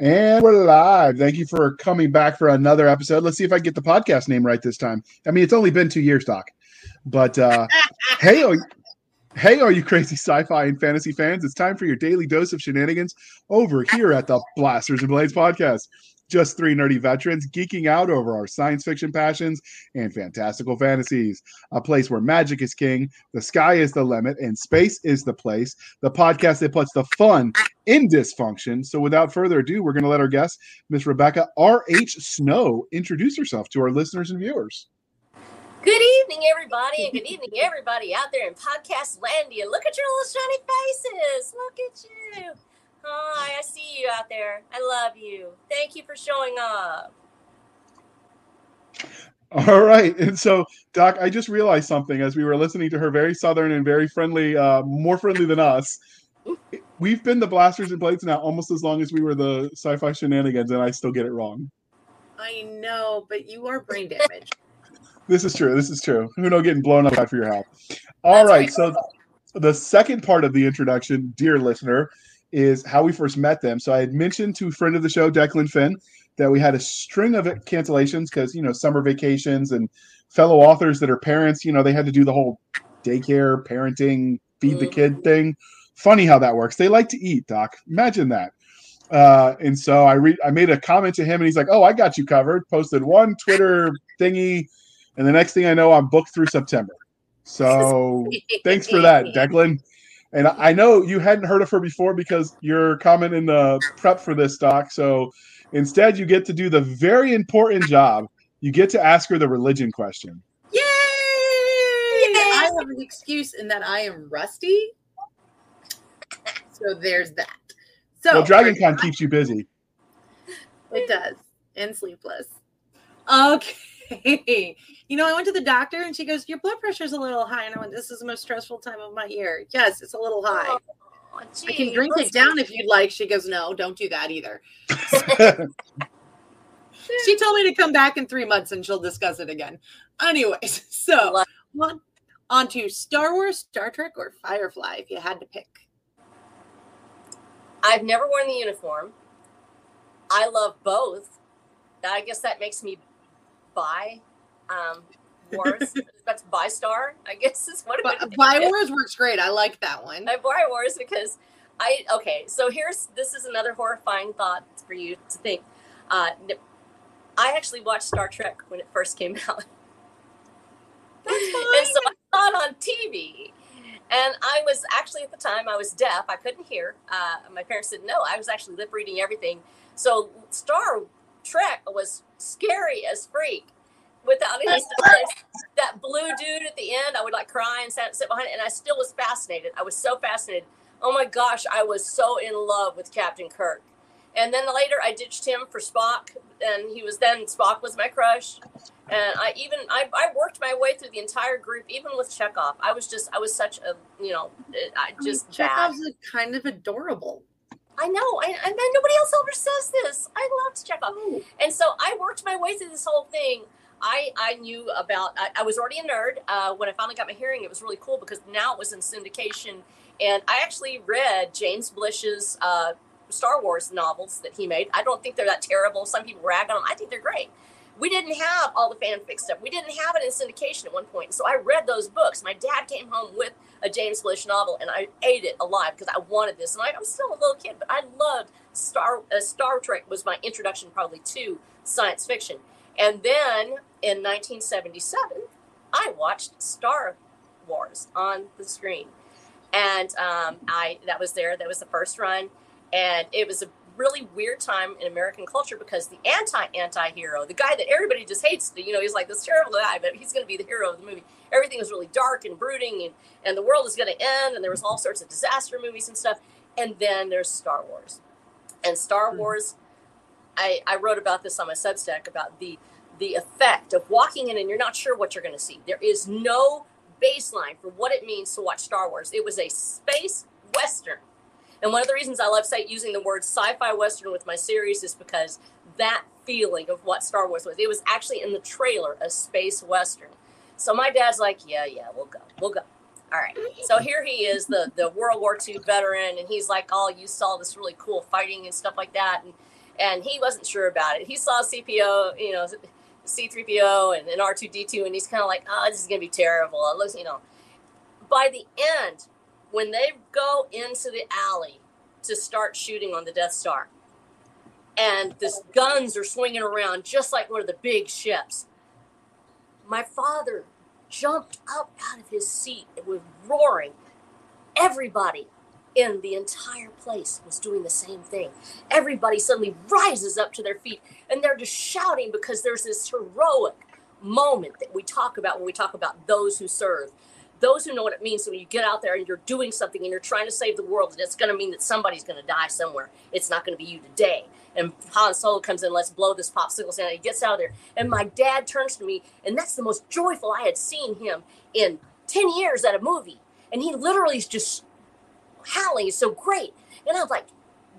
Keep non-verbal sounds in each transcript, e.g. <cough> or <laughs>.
And we're live. Thank you for coming back for another episode. Let's see if I get the podcast name right this time. I mean, it's only been two years, Doc. But uh, <laughs> hey, oh, hey, all you crazy sci-fi and fantasy fans! It's time for your daily dose of shenanigans over here at the Blasters and Blades podcast. Just three nerdy veterans geeking out over our science fiction passions and fantastical fantasies. A place where magic is king, the sky is the limit, and space is the place. The podcast that puts the fun in dysfunction. So, without further ado, we're going to let our guest, Miss Rebecca R.H. Snow, introduce herself to our listeners and viewers. Good evening, everybody, and good evening, everybody out there in podcast landia. Look at your little shiny faces. Look at you. Hi, I see you out there. I love you. Thank you for showing up. All right. And so, Doc, I just realized something as we were listening to her very southern and very friendly, uh, more friendly than us. We've been the Blasters and Blades now almost as long as we were the sci fi shenanigans, and I still get it wrong. I know, but you are brain damaged. <laughs> this is true. This is true. Who know getting blown up for your help. All That's right. So, the second part of the introduction, dear listener, is how we first met them. So I had mentioned to a friend of the show, Declan Finn, that we had a string of cancellations because you know summer vacations and fellow authors that are parents. You know they had to do the whole daycare, parenting, feed the kid mm-hmm. thing. Funny how that works. They like to eat, Doc. Imagine that. Uh, and so I read, I made a comment to him, and he's like, "Oh, I got you covered." Posted one Twitter thingy, and the next thing I know, I'm booked through September. So thanks for that, Declan. And I know you hadn't heard of her before because your comment in the prep for this doc. So instead, you get to do the very important job. You get to ask her the religion question. Yay! Yay! I have an excuse in that I am rusty. So there's that. So well, Dragon Con keeps you busy. It does. And sleepless. Okay. <laughs> you know, I went to the doctor and she goes, Your blood pressure is a little high. And I went, This is the most stressful time of my year. Yes, it's a little high. Oh, I can drink it down if you'd like. She goes, No, don't do that either. <laughs> she told me to come back in three months and she'll discuss it again. Anyways, <laughs> so on, on to Star Wars, Star Trek, or Firefly if you had to pick. I've never worn the uniform. I love both. I guess that makes me bi um, Wars. <laughs> That's Bi-Star, I guess is what it Bi Wars works great. I like that one. I Bi Wars because I okay. So here's this is another horrifying thought for you to think. Uh, I actually watched Star Trek when it first came <laughs> out. <laughs> And so I saw it on TV. And I was actually at the time I was deaf. I couldn't hear. Uh, my parents didn't know. I was actually lip reading everything. So Star Trek was scary as freak without any <laughs> that blue dude at the end, I would like cry and sit, sit behind it, and I still was fascinated. I was so fascinated. Oh my gosh, I was so in love with Captain Kirk. And then later, I ditched him for Spock, and he was then Spock was my crush. And I even I, I worked my way through the entire group, even with Chekov. I was just I was such a you know I just I mean, Chekov's kind of adorable. I know, I, and nobody else ever says this. I loved Chekov, oh. and so I worked my way through this whole thing I, I knew about, I, I was already a nerd. Uh, when I finally got my hearing, it was really cool because now it was in syndication. And I actually read James Blish's uh, Star Wars novels that he made. I don't think they're that terrible. Some people rag on them. I think they're great. We didn't have all the fanfic stuff. We didn't have it in syndication at one point. So I read those books. My dad came home with a James Blish novel, and I ate it alive because I wanted this. And I, am still a little kid, but I loved Star. Uh, Star Trek was my introduction probably to science fiction. And then in 1977, I watched Star Wars on the screen, and um, I that was there. That was the first run, and it was a really weird time in American culture because the anti-anti-hero, the guy that everybody just hates, you know, he's like this terrible guy, but he's going to be the hero of the movie. Everything was really dark and brooding, and, and the world is going to end, and there was all sorts of disaster movies and stuff. And then there's Star Wars, and Star mm-hmm. Wars. I, I wrote about this on my Substack about the the effect of walking in and you're not sure what you're going to see. There is no baseline for what it means to watch Star Wars. It was a space western. And one of the reasons I love say, using the word sci-fi western with my series is because that feeling of what Star Wars was. It was actually in the trailer a space western. So my dad's like, "Yeah, yeah, we'll go. We'll go." All right. So here he is, the the World War II veteran, and he's like, "Oh, you saw this really cool fighting and stuff like that." And and he wasn't sure about it. He saw CPO, you know, C3PO and, and R2D2, and he's kind of like, oh, this is to be terrible. It looks, you know. By the end, when they go into the alley to start shooting on the Death Star, and the guns are swinging around just like one of the big ships, my father jumped up out of his seat and was roaring. Everybody in the entire place was doing the same thing. Everybody suddenly rises up to their feet and they're just shouting because there's this heroic moment that we talk about when we talk about those who serve. Those who know what it means So when you get out there and you're doing something and you're trying to save the world, and it's going to mean that somebody's going to die somewhere. It's not going to be you today. And Han Solo comes in, let's blow this popsicle stand. He gets out of there. And my dad turns to me, and that's the most joyful I had seen him in 10 years at a movie. And he literally is just howling so great. And I was like,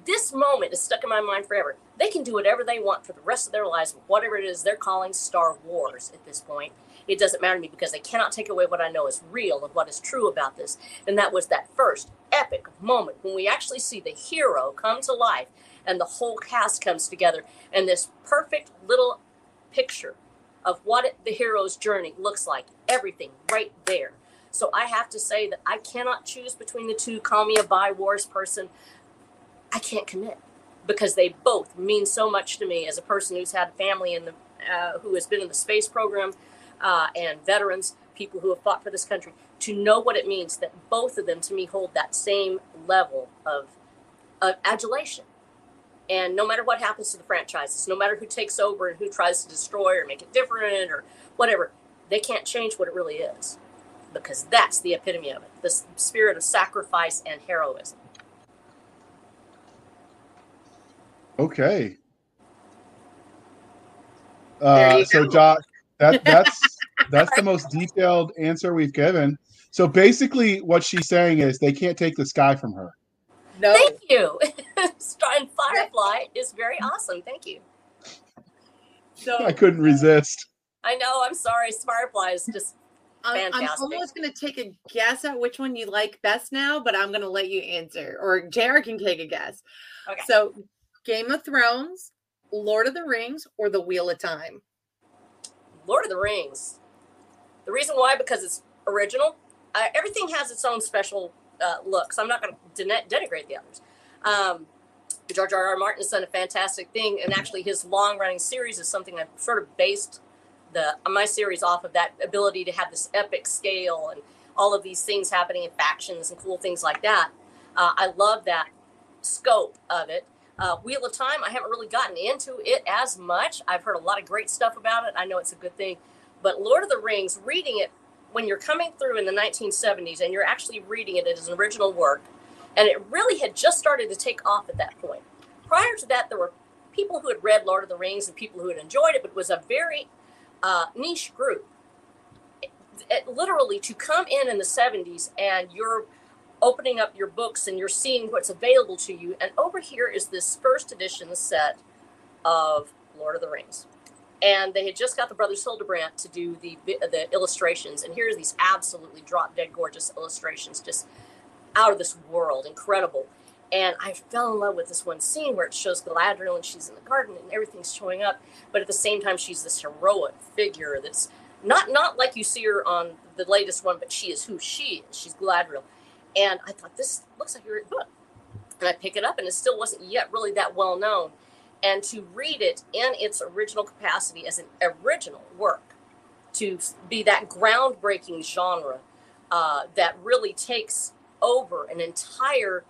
this moment is stuck in my mind forever. They can do whatever they want for the rest of their lives, whatever it is they're calling Star Wars at this point. It doesn't matter to me because they cannot take away what I know is real and what is true about this. And that was that first epic moment when we actually see the hero come to life and the whole cast comes together and this perfect little picture of what it, the hero's journey looks like. Everything right there. So I have to say that I cannot choose between the two. Call me a bi wars person. I can't commit because they both mean so much to me as a person who's had family in the uh, who has been in the space program uh, and veterans, people who have fought for this country, to know what it means that both of them to me hold that same level of, of adulation. And no matter what happens to the franchises, no matter who takes over and who tries to destroy or make it different or whatever, they can't change what it really is because that's the epitome of it the spirit of sacrifice and heroism. Okay. Uh, so, Doc, that, <laughs> that's that's the most detailed answer we've given. So basically, what she's saying is they can't take the sky from her. No. Thank you. <laughs> and Firefly is very awesome. Thank you. So I couldn't resist. I know. I'm sorry. Firefly is just I'm, I'm almost going to take a guess at which one you like best now, but I'm going to let you answer, or Jared can take a guess. Okay. So, Game of Thrones, Lord of the Rings, or The Wheel of Time? Lord of the Rings. The reason why, because it's original. Uh, everything has its own special uh, look, so I'm not going to denigrate the others. Um, George R. R. Martin has done a fantastic thing, and actually, his long running series is something I've sort of based the my series off of that ability to have this epic scale and all of these things happening in factions and cool things like that. Uh, I love that scope of it. Uh, Wheel of Time, I haven't really gotten into it as much. I've heard a lot of great stuff about it. I know it's a good thing. But Lord of the Rings, reading it when you're coming through in the 1970s and you're actually reading it as an original work, and it really had just started to take off at that point. Prior to that, there were people who had read Lord of the Rings and people who had enjoyed it, but it was a very uh, niche group. It, it, literally, to come in in the 70s and you're opening up your books and you're seeing what's available to you. And over here is this first edition set of Lord of the Rings. And they had just got the brothers Hildebrandt to do the the illustrations. And here's these absolutely drop dead gorgeous illustrations, just out of this world, incredible. And I fell in love with this one scene where it shows Galadriel and she's in the garden and everything's showing up, but at the same time she's this heroic figure that's not not like you see her on the latest one, but she is who she is. She's Galadriel. And I thought this looks like a great book. And I pick it up and it still wasn't yet really that well known. And to read it in its original capacity as an original work, to be that groundbreaking genre uh, that really takes over an entire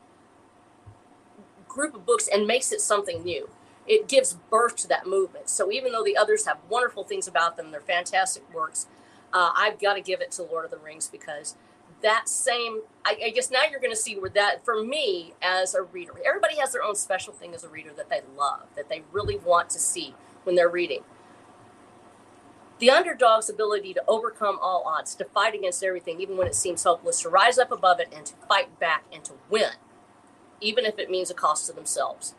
group of books and makes it something new. It gives birth to that movement. So even though the others have wonderful things about them, they're fantastic works. Uh, I've got to give it to Lord of the Rings because that same, I, I guess now you're going to see where that, for me as a reader, everybody has their own special thing as a reader that they love, that they really want to see when they're reading. The underdog's ability to overcome all odds, to fight against everything, even when it seems hopeless, to rise up above it and to fight back and to win even if it means a cost to themselves,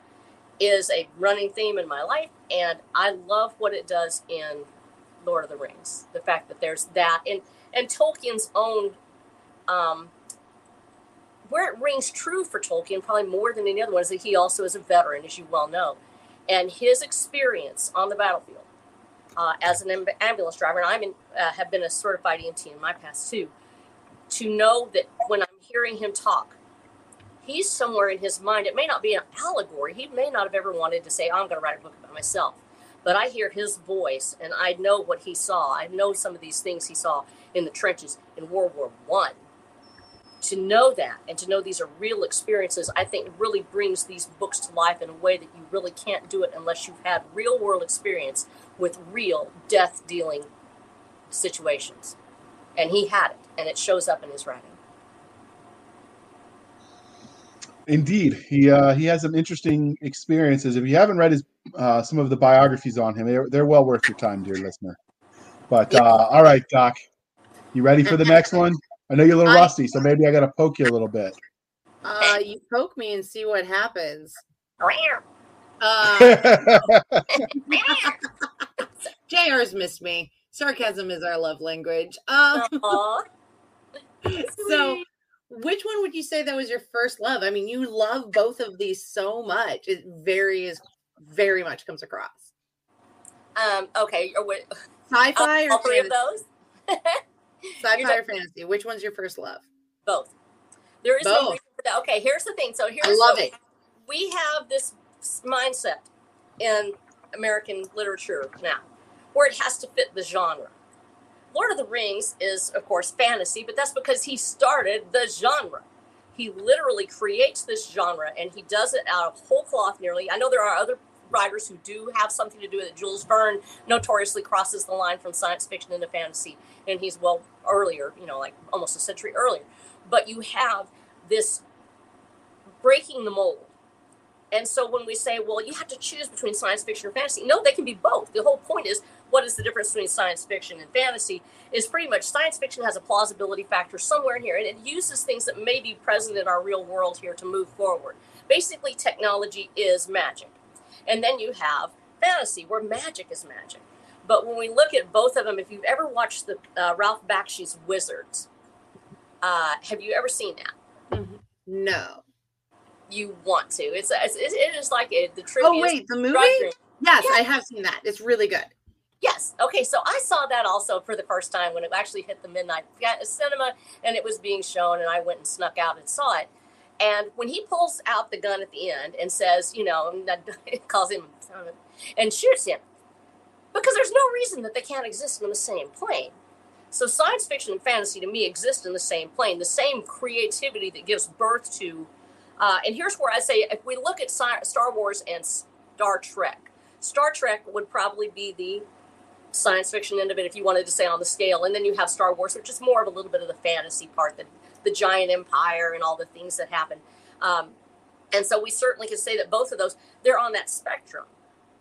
is a running theme in my life. And I love what it does in Lord of the Rings. The fact that there's that, and and Tolkien's own, um, where it rings true for Tolkien, probably more than any other one, is that he also is a veteran, as you well know. and his experience on the battlefield uh, as an ambulance driver, and I uh, have been a certified EMT in my past too, to know that when I'm hearing him talk, he's somewhere in his mind. It may not be an allegory. He may not have ever wanted to say, oh, "I'm going to write a book about myself," but I hear his voice, and I know what he saw. I know some of these things he saw in the trenches in World War One to know that and to know these are real experiences, I think really brings these books to life in a way that you really can't do it unless you've had real world experience with real death dealing situations. And he had it, and it shows up in his writing. Indeed, he uh, he has some interesting experiences. If you haven't read his uh, some of the biographies on him, they're, they're well worth your time, dear listener. But uh, all right, Doc, you ready for the next one? I know you're a little I, rusty, so maybe I got to poke you a little bit. Uh, you poke me and see what happens. <laughs> Uh, <laughs> JR's missed me. Sarcasm is our love language. Um, <laughs> so, which one would you say that was your first love? I mean, you love both of these so much. It varies, very much comes across. Um. Okay. Sci-fi all, all three of those. Sci-fi or fantasy? Which one's your first love? Both. There is Both. no reason for that. Okay, here's the thing. So here's I love it. We have this mindset in American literature now, where it has to fit the genre. Lord of the Rings is, of course, fantasy, but that's because he started the genre. He literally creates this genre, and he does it out of whole cloth. Nearly, I know there are other writers who do have something to do with it. Jules Verne notoriously crosses the line from science fiction into fantasy, and he's well earlier, you know, like almost a century earlier. But you have this breaking the mold. And so when we say, well, you have to choose between science fiction or fantasy, no, they can be both. The whole point is, what is the difference between science fiction and fantasy? Is pretty much science fiction has a plausibility factor somewhere in here, and it uses things that may be present in our real world here to move forward. Basically, technology is magic. And then you have fantasy, where magic is magic. But when we look at both of them, if you've ever watched the uh, Ralph Bakshi's Wizards, uh, have you ever seen that? Mm-hmm. No. You want to? It's, it's it is like a, the trivia. Oh wait, the movie? Yes, yes, I have seen that. It's really good. Yes. Okay. So I saw that also for the first time when it actually hit the midnight cinema and it was being shown, and I went and snuck out and saw it. And when he pulls out the gun at the end and says, you know, <laughs> <laughs> calls him and shoots him, because there's no reason that they can't exist in the same plane. So science fiction and fantasy to me exist in the same plane, the same creativity that gives birth to. Uh, and here's where I say, if we look at Star Wars and Star Trek, Star Trek would probably be the science fiction end of it if you wanted to say on the scale, and then you have Star Wars, which is more of a little bit of the fantasy part that the giant empire and all the things that happen. Um, and so we certainly can say that both of those, they're on that spectrum.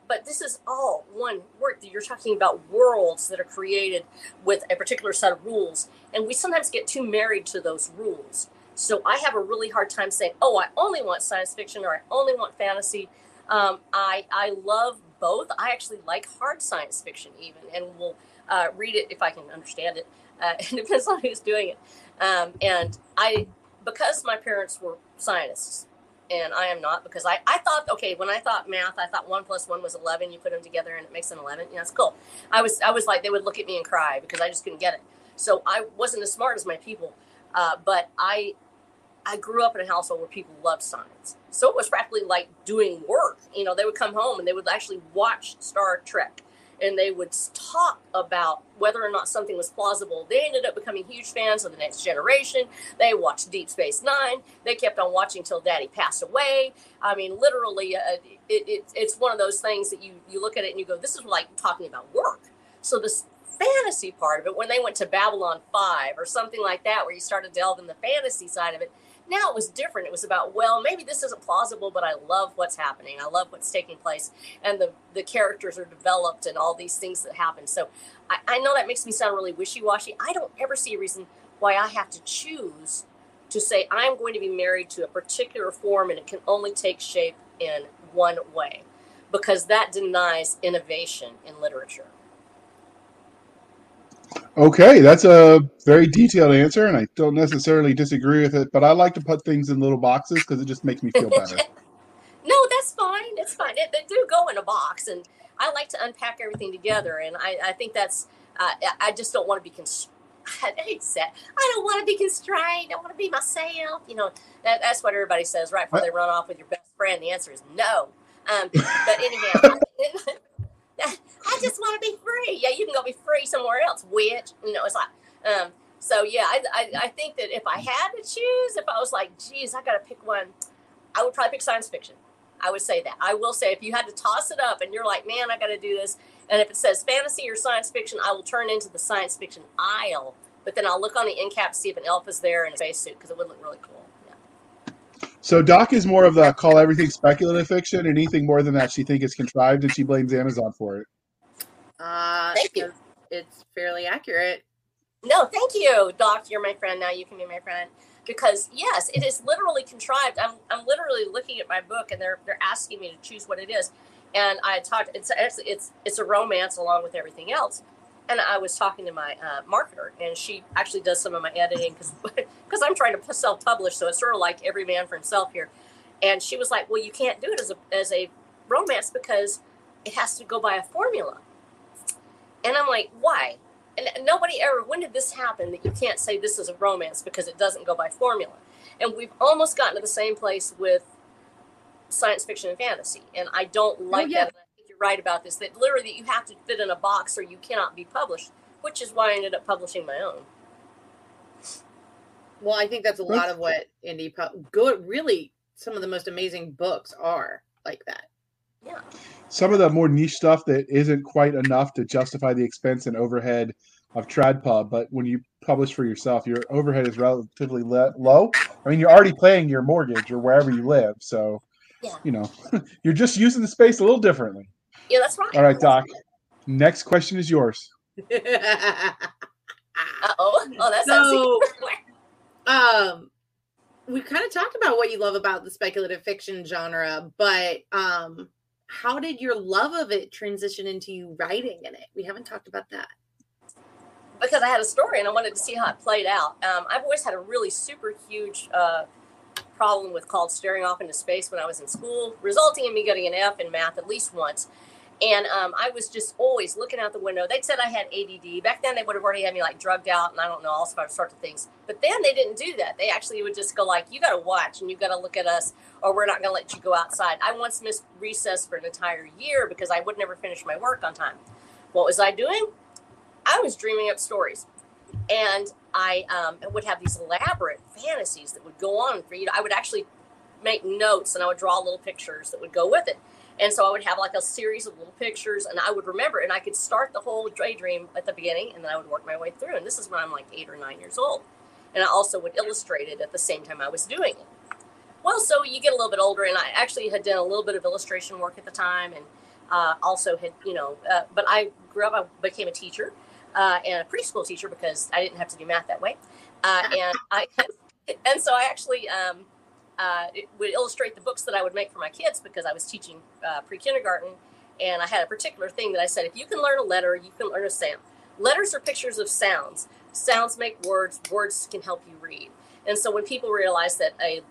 But this is all one work. You're talking about worlds that are created with a particular set of rules. And we sometimes get too married to those rules. So I have a really hard time saying, oh, I only want science fiction or I only want fantasy. Um, I, I love both. I actually like hard science fiction, even, and will uh, read it if I can understand it. Uh, <laughs> it depends on who's doing it. Um, and I, because my parents were scientists, and I am not, because I, I thought, okay, when I thought math, I thought one plus one was 11. You put them together and it makes an 11. Yeah, it's cool. I was, I was like, they would look at me and cry because I just couldn't get it. So I wasn't as smart as my people, uh, but I, I grew up in a household where people loved science. So it was practically like doing work. You know, they would come home and they would actually watch Star Trek and they would talk about whether or not something was plausible. They ended up becoming huge fans of the next generation. They watched Deep Space Nine. They kept on watching till Daddy passed away. I mean, literally, uh, it, it, it's one of those things that you you look at it and you go, "This is like talking about work." So this fantasy part of it, when they went to Babylon Five or something like that, where you started delving the fantasy side of it, now it was different. It was about, well, maybe this isn't plausible, but I love what's happening. I love what's taking place. And the, the characters are developed and all these things that happen. So I, I know that makes me sound really wishy washy. I don't ever see a reason why I have to choose to say I'm going to be married to a particular form and it can only take shape in one way because that denies innovation in literature. Okay, that's a very detailed answer, and I don't necessarily disagree with it, but I like to put things in little boxes because it just makes me feel better. <laughs> no, that's fine. It's fine. It, they do go in a box, and I like to unpack everything together. And I, I think that's. Uh, I just don't want to be. Cons- <laughs> I I don't want to be constrained. I want to be myself. You know, that, that's what everybody says right before they run off with your best friend. The answer is no. Um, but anyhow, <laughs> I just want to be free. Yeah, you can go be free somewhere else, witch. You know, it's like, um, so yeah, I, I, I think that if I had to choose, if I was like, geez, I got to pick one, I would probably pick science fiction. I would say that. I will say if you had to toss it up and you're like, man, I got to do this, and if it says fantasy or science fiction, I will turn into the science fiction aisle. But then I'll look on the end cap to see if an elf is there in a spacesuit because it would look really cool. So Doc is more of the call everything speculative fiction. Anything more than that, she thinks is contrived, and she blames Amazon for it. Uh, thank you. It's fairly accurate. No, thank you, Doc. You're my friend now. You can be my friend because yes, it is literally contrived. I'm I'm literally looking at my book, and they're they're asking me to choose what it is, and I talked. It's it's it's it's a romance along with everything else and I was talking to my uh, marketer, and she actually does some of my editing because because <laughs> I'm trying to self publish, so it's sort of like every man for himself here. And she was like, "Well, you can't do it as a as a romance because it has to go by a formula." And I'm like, "Why?" And nobody ever. When did this happen that you can't say this is a romance because it doesn't go by formula? And we've almost gotten to the same place with science fiction and fantasy, and I don't like oh, yeah. that right about this that literally that you have to fit in a box or you cannot be published, which is why I ended up publishing my own. Well, I think that's a lot of what indie good really some of the most amazing books are like that. Yeah. Some of the more niche stuff that isn't quite enough to justify the expense and overhead of TradPub, but when you publish for yourself, your overhead is relatively le- low. I mean, you're already paying your mortgage or wherever you live, so yeah. you know <laughs> you're just using the space a little differently. Yeah, that's right. All right, Doc. Next question is yours. <laughs> oh. Oh, that's so. <laughs> um, we kind of talked about what you love about the speculative fiction genre, but um, how did your love of it transition into you writing in it? We haven't talked about that. Because I had a story and I wanted to see how it played out. Um, I've always had a really super huge uh, problem with called staring off into space when I was in school, resulting in me getting an F in math at least once. And um, I was just always looking out the window. They said I had ADD. Back then, they would have already had me like drugged out and I don't know, all sorts of things. But then they didn't do that. They actually would just go like, you got to watch and you got to look at us or we're not going to let you go outside. I once missed recess for an entire year because I would never finish my work on time. What was I doing? I was dreaming up stories. And I um, would have these elaborate fantasies that would go on for you. I would actually make notes and I would draw little pictures that would go with it. And so I would have like a series of little pictures and I would remember and I could start the whole daydream at the beginning and then I would work my way through. And this is when I'm like eight or nine years old. And I also would illustrate it at the same time I was doing it. Well, so you get a little bit older and I actually had done a little bit of illustration work at the time and uh, also had, you know, uh, but I grew up, I became a teacher uh, and a preschool teacher because I didn't have to do math that way. Uh, and I, <laughs> and so I actually, um, uh, it would illustrate the books that I would make for my kids because I was teaching uh, pre kindergarten. And I had a particular thing that I said if you can learn a letter, you can learn a sound. Letters are pictures of sounds. Sounds make words, words can help you read. And so when people realize that a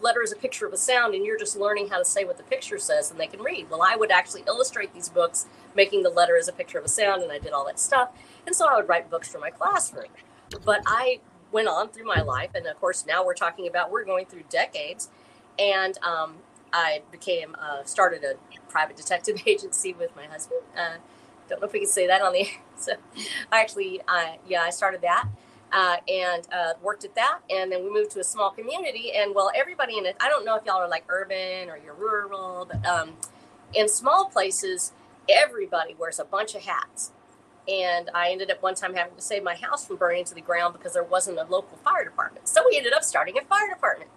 letter is a picture of a sound and you're just learning how to say what the picture says and they can read. Well, I would actually illustrate these books making the letter as a picture of a sound and I did all that stuff. And so I would write books for my classroom. But I went on through my life. And of course, now we're talking about we're going through decades. And um, I became, uh, started a private detective <laughs> agency with my husband. Uh, don't know if we can say that on the air. <laughs> So I actually, uh, yeah, I started that. Uh, and uh, worked at that. And then we moved to a small community. And well, everybody in it, I don't know if y'all are like urban or you're rural, but um, in small places, everybody wears a bunch of hats and I ended up one time having to save my house from burning to the ground because there wasn't a local fire department. So we ended up starting a fire department,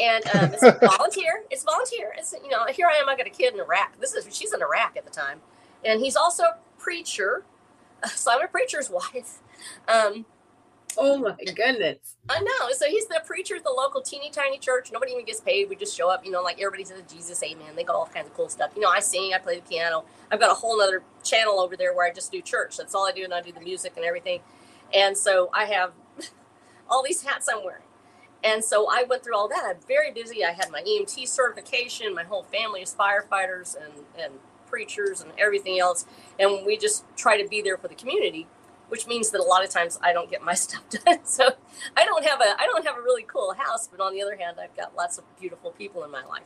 and um, it's <laughs> volunteer. It's volunteer. It's you know here I am. I got a kid in Iraq. This is she's in Iraq at the time, and he's also a preacher. <laughs> So I'm a preacher's <laughs> wife. Um, Oh my goodness. I know. So he's the preacher at the local teeny tiny church. Nobody even gets paid. We just show up, you know, like everybody says Jesus, amen. They got all kinds of cool stuff. You know, I sing, I play the piano. I've got a whole other channel over there where I just do church. That's all I do, and I do the music and everything. And so I have <laughs> all these hats I'm wearing. And so I went through all that. I'm very busy. I had my EMT certification. My whole family is firefighters and, and preachers and everything else. And we just try to be there for the community, which means that a lot of times I don't get my <laughs> stuff done. So I don't have a I don't have a really cool house, but on the other hand, I've got lots of beautiful people in my life.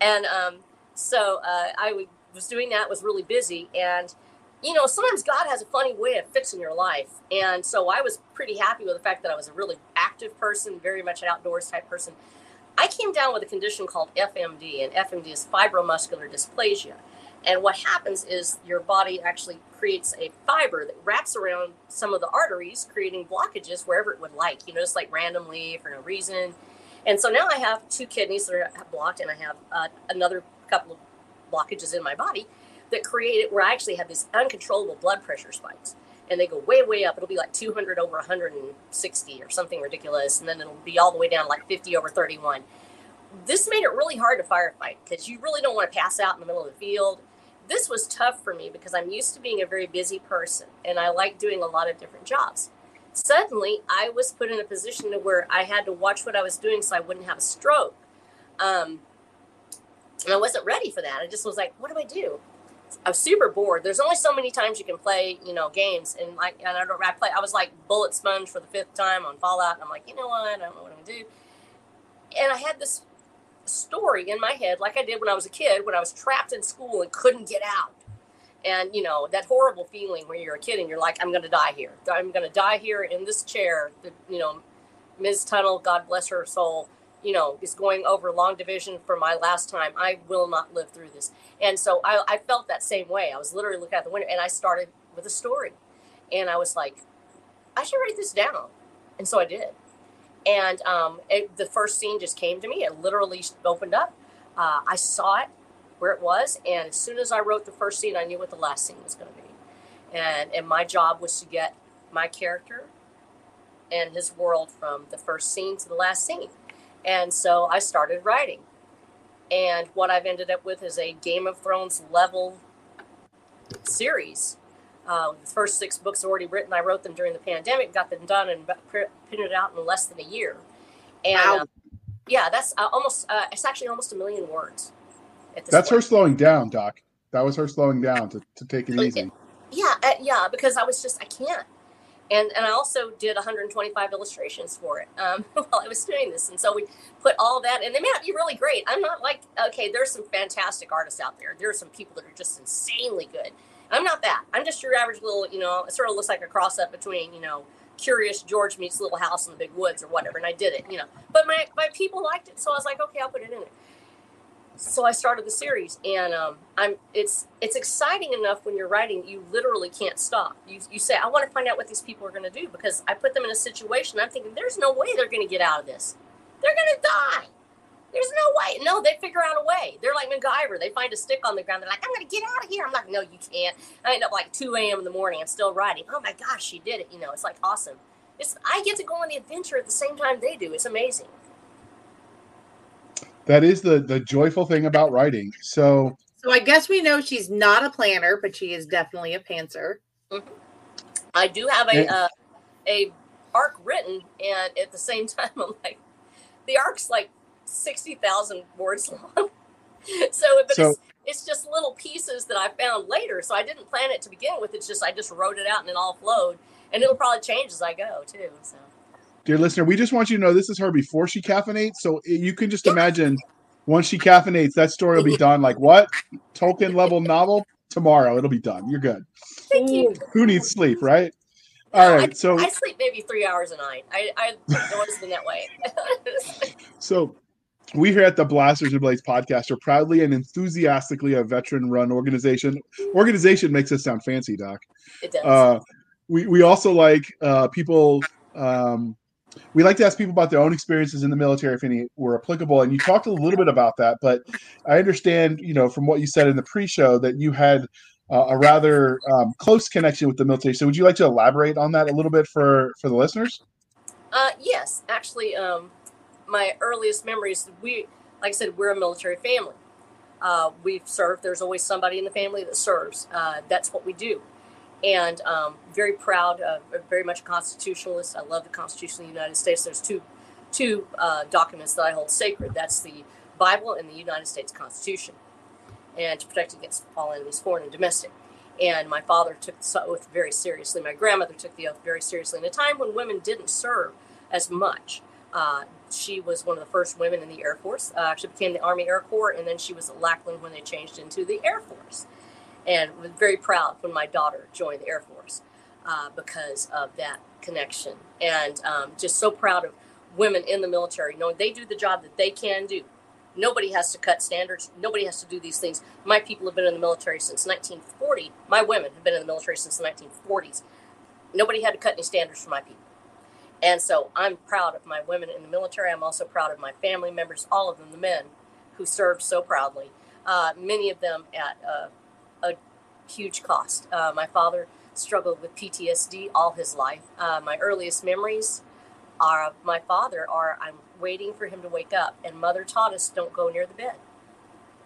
And um, so uh, I was doing that, was really busy, and you know, sometimes God has a funny way of fixing your life. And so I was pretty happy with the fact that I was a really active person, very much an outdoors type person. I came down with a condition called FMD, and FMD is fibromuscular dysplasia. And what happens is your body actually creates a fiber that wraps around some of the arteries, creating blockages wherever it would like, you know, just like randomly for no reason. And so now I have two kidneys that are blocked, and I have uh, another couple of blockages in my body that created where I actually have these uncontrollable blood pressure spikes. And they go way, way up. It'll be like 200 over 160 or something ridiculous. And then it'll be all the way down like 50 over 31. This made it really hard to firefight because you really don't want to pass out in the middle of the field. This was tough for me because I'm used to being a very busy person and I like doing a lot of different jobs. Suddenly, I was put in a position to where I had to watch what I was doing so I wouldn't have a stroke. Um, and I wasn't ready for that. I just was like, what do I do? I was super bored. There's only so many times you can play, you know, games, and like, and I don't. I play. I was like bullet sponge for the fifth time on Fallout. And I'm like, you know what? I don't know what I'm gonna do. And I had this story in my head, like I did when I was a kid, when I was trapped in school and couldn't get out. And you know that horrible feeling where you're a kid and you're like, I'm gonna die here. I'm gonna die here in this chair. The, you know, Ms. Tunnel, God bless her soul you know, is going over long division for my last time. I will not live through this. And so I, I felt that same way. I was literally looking out the window and I started with a story. And I was like, I should write this down. And so I did. And um, it, the first scene just came to me. It literally opened up. Uh, I saw it where it was. And as soon as I wrote the first scene, I knew what the last scene was going to be. And, and my job was to get my character and his world from the first scene to the last scene. And so I started writing. And what I've ended up with is a Game of Thrones level series. Uh, the first six books already written. I wrote them during the pandemic, got them done, and printed out in less than a year. And wow. uh, yeah, that's uh, almost, uh, it's actually almost a million words. that's point. her slowing down, Doc. That was her slowing down to, to take it easy. Yeah, uh, yeah, because I was just, I can't and and I also did 125 illustrations for it um, <laughs> while I was doing this, and so we put all that, and they may not be really great. I'm not like okay, there's some fantastic artists out there. There are some people that are just insanely good. I'm not that. I'm just your average little, you know. It sort of looks like a cross up between, you know, Curious George meets Little House in the Big Woods or whatever, and I did it, you know. But my my people liked it, so I was like, okay, I'll put it in it so I started the series, and um, I'm it's it's exciting enough when you're writing, you literally can't stop. You you say, I want to find out what these people are going to do because I put them in a situation. I'm thinking, there's no way they're going to get out of this. They're going to die. There's no way. No, they figure out a way. They're like MacGyver. They find a stick on the ground. They're like, I'm going to get out of here. I'm like, no, you can't. I end up like 2 a.m. in the morning. I'm still writing. Oh my gosh, she did it. You know, it's like awesome. It's I get to go on the adventure at the same time they do. It's amazing that is the the joyful thing about writing. So so I guess we know she's not a planner, but she is definitely a pantser. Mm-hmm. I do have a uh, a arc written, and at the same <laughs> time, I'm like, the arc's like sixty thousand words long. <laughs> so, but so, it's, it's just little pieces that I found later. So I didn't plan it to begin with. It's just I just wrote it out and it all flowed, and it'll probably change as I go too. So dear listener, we just want you to know this is her before she caffeinates. So eh, you can just imagine once she caffeinates, that story will be done. Like what? Tolkien level novel tomorrow. It'll be done. You're good. Thank you. Who needs sleep, right? All right. I, so I sleep maybe three hours a night. I I noticed been that way. <laughs> so we here at the Blasters and Blades podcast are proudly and enthusiastically a veteran-run organization. Organization makes us sound fancy, Doc. It does. Uh, we we also like uh, people um, we like to ask people about their own experiences in the military if any were applicable and you talked a little bit about that but i understand you know from what you said in the pre-show that you had uh, a rather um, close connection with the military so would you like to elaborate on that a little bit for for the listeners uh, yes actually um, my earliest memories we like i said we're a military family uh, we've served there's always somebody in the family that serves uh, that's what we do and um, very proud, very much a constitutionalist. I love the Constitution of the United States. There's two two uh, documents that I hold sacred. That's the Bible and the United States Constitution, and to protect against all enemies, foreign and domestic. And my father took the oath very seriously. My grandmother took the oath very seriously in a time when women didn't serve as much. She was one of the first women in the Air Force. Uh, she became the Army Air Corps, and then she was at Lackland when they changed into the Air Force. And was very proud when my daughter joined the Air Force uh, because of that connection. And um, just so proud of women in the military, knowing they do the job that they can do. Nobody has to cut standards. Nobody has to do these things. My people have been in the military since 1940. My women have been in the military since the 1940s. Nobody had to cut any standards for my people. And so I'm proud of my women in the military. I'm also proud of my family members, all of them, the men who served so proudly, uh, many of them at uh, a huge cost. Uh, my father struggled with PTSD all his life. Uh, my earliest memories are of my father are I'm waiting for him to wake up, and mother taught us don't go near the bed.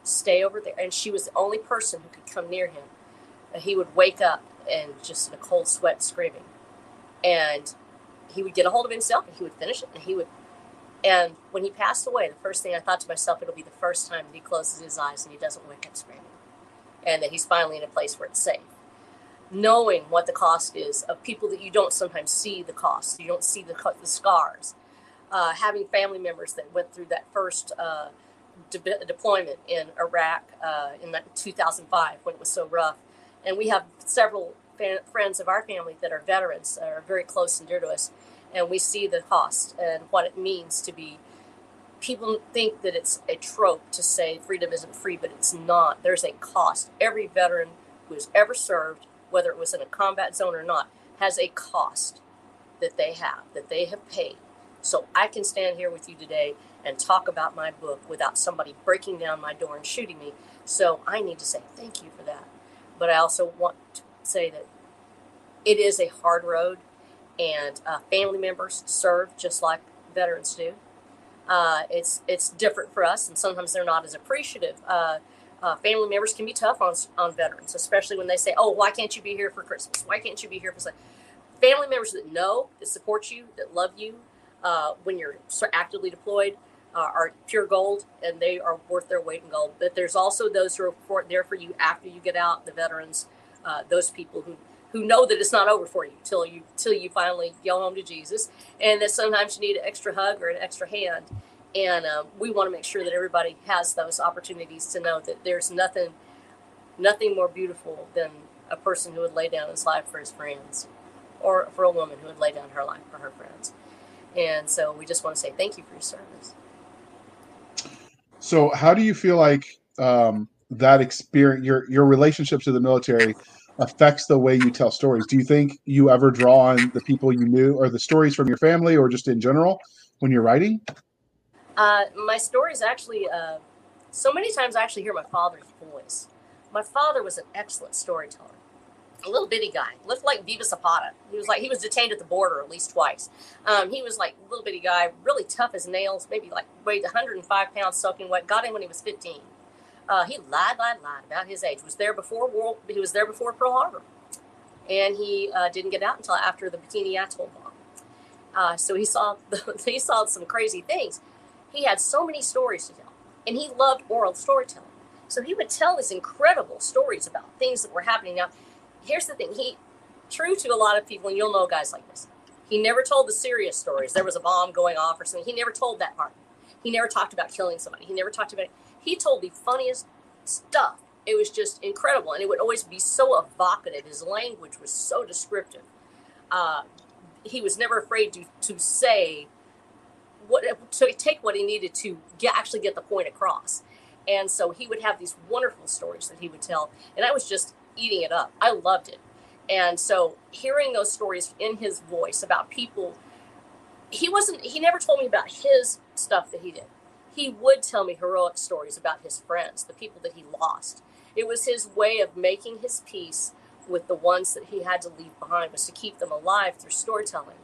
Stay over there. And she was the only person who could come near him. He would wake up and just in a cold sweat screaming. And he would get a hold of himself and he would finish it and he would and when he passed away the first thing i thought to myself it'll be the first time that he closes his eyes and he doesn't wake up screaming and that he's finally in a place where it's safe. Knowing what the cost is of people that you don't sometimes see the cost you don't see the, the scars uh, having family members that went through that first uh, de- deployment in iraq uh, in 2005 when it was so rough. And we have several friends of our family that are veterans are very close and dear to us and we see the cost and what it means to be people think that it's a trope to say freedom isn't free but it's not. There's a cost. Every veteran who has ever served whether it was in a combat zone or not has a cost that they have that they have paid. So i can stand here with you today and talk about my book without somebody breaking down my door and shooting me. So i need to say thank you for that. But i also want to say that it is a hard road, and uh, family members serve just like veterans do. Uh, it's it's different for us, and sometimes they're not as appreciative. Uh, uh, family members can be tough on on veterans, especially when they say, "Oh, why can't you be here for Christmas? Why can't you be here for?" Family members that know, that support you, that love you uh, when you're actively deployed uh, are pure gold, and they are worth their weight in gold. But there's also those who are there for you after you get out. The veterans, uh, those people who who know that it's not over for you till you till you finally go home to Jesus, and that sometimes you need an extra hug or an extra hand. And um, we want to make sure that everybody has those opportunities to know that there's nothing nothing more beautiful than a person who would lay down his life for his friends, or for a woman who would lay down her life for her friends. And so we just want to say thank you for your service. So, how do you feel like um, that experience, your your relationship to the military? Affects the way you tell stories. Do you think you ever draw on the people you knew or the stories from your family or just in general when you're writing? Uh, my stories actually, uh, so many times I actually hear my father's voice. My father was an excellent storyteller. A little bitty guy, looked like Viva Zapata. He was like he was detained at the border at least twice. Um, he was like a little bitty guy, really tough as nails, maybe like weighed 105 pounds soaking wet. Got him when he was 15. Uh, he lied, lied, lied about his age. Was there before World? He was there before Pearl Harbor, and he uh, didn't get out until after the Bikini Atoll bomb. Uh, so he saw <laughs> he saw some crazy things. He had so many stories to tell, and he loved oral storytelling. So he would tell these incredible stories about things that were happening. Now, here's the thing: he, true to a lot of people, and you'll know guys like this. He never told the serious stories. There was a bomb going off or something. He never told that part. He never talked about killing somebody. He never talked about. It he told the funniest stuff. It was just incredible, and it would always be so evocative. His language was so descriptive. Uh, he was never afraid to to say what to take what he needed to get, actually get the point across. And so he would have these wonderful stories that he would tell, and I was just eating it up. I loved it. And so hearing those stories in his voice about people, he wasn't. He never told me about his stuff that he did he would tell me heroic stories about his friends, the people that he lost. It was his way of making his peace with the ones that he had to leave behind, was to keep them alive through storytelling.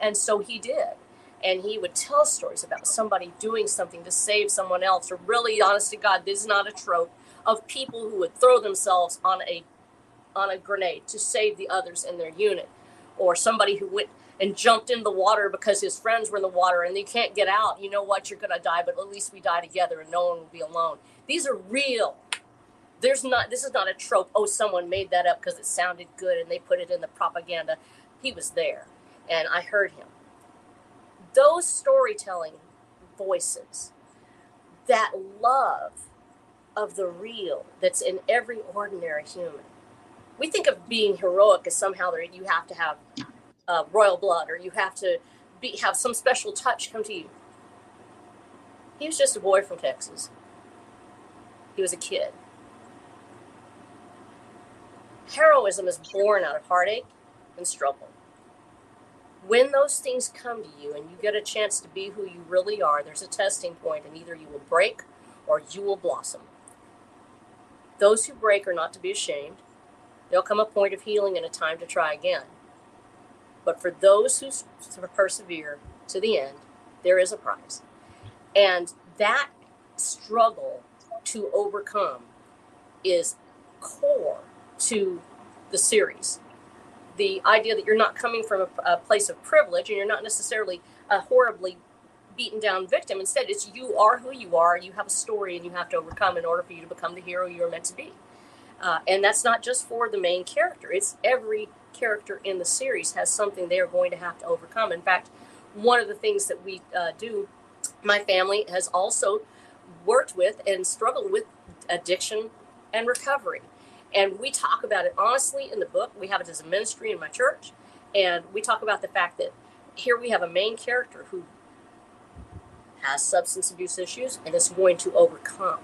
And so he did. And he would tell stories about somebody doing something to save someone else, or really, honest to God, this is not a trope of people who would throw themselves on a on a grenade to save the others in their unit, or somebody who went and jumped in the water because his friends were in the water and they can't get out. You know what? You're going to die, but at least we die together and no one will be alone. These are real. There's not, this is not a trope. Oh, someone made that up because it sounded good and they put it in the propaganda. He was there and I heard him. Those storytelling voices, that love of the real that's in every ordinary human. We think of being heroic as somehow that you have to have uh, royal blood or you have to be, have some special touch come to you. He was just a boy from Texas. He was a kid. Heroism is born out of heartache and struggle. When those things come to you and you get a chance to be who you really are, there's a testing point, and either you will break or you will blossom. Those who break are not to be ashamed. There'll come a point of healing and a time to try again. But for those who persevere to the end, there is a prize. And that struggle to overcome is core to the series. The idea that you're not coming from a, a place of privilege and you're not necessarily a horribly beaten down victim. Instead, it's you are who you are. You have a story and you have to overcome in order for you to become the hero you're meant to be. Uh, and that's not just for the main character, it's every character in the series has something they are going to have to overcome. In fact, one of the things that we uh, do, my family has also worked with and struggled with addiction and recovery. And we talk about it honestly in the book. We have it as a ministry in my church. And we talk about the fact that here we have a main character who has substance abuse issues and is going to overcome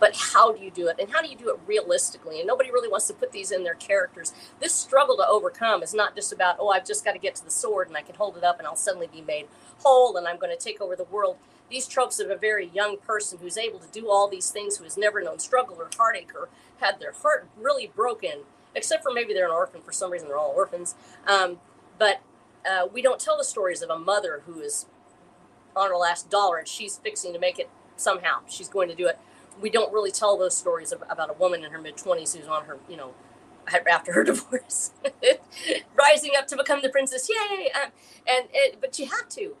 but how do you do it? And how do you do it realistically? And nobody really wants to put these in their characters. This struggle to overcome is not just about oh i've just got to get to the sword and i can hold it up and i'll suddenly be made whole and i'm going to take over the world. These tropes of a very young person who's able to do all these things who has never known struggle or heartache or had their heart really broken except for maybe they're an orphan for some reason they're all orphans um, but uh, we don't tell the stories of a mother who is on her last dollar and she's fixing to make it somehow. She's going to do it we don't really tell those stories about a woman in her mid 20s who's on her, you know, after her <laughs> divorce, <laughs> rising up to become the princess. Yay! Um, and it, but you have to.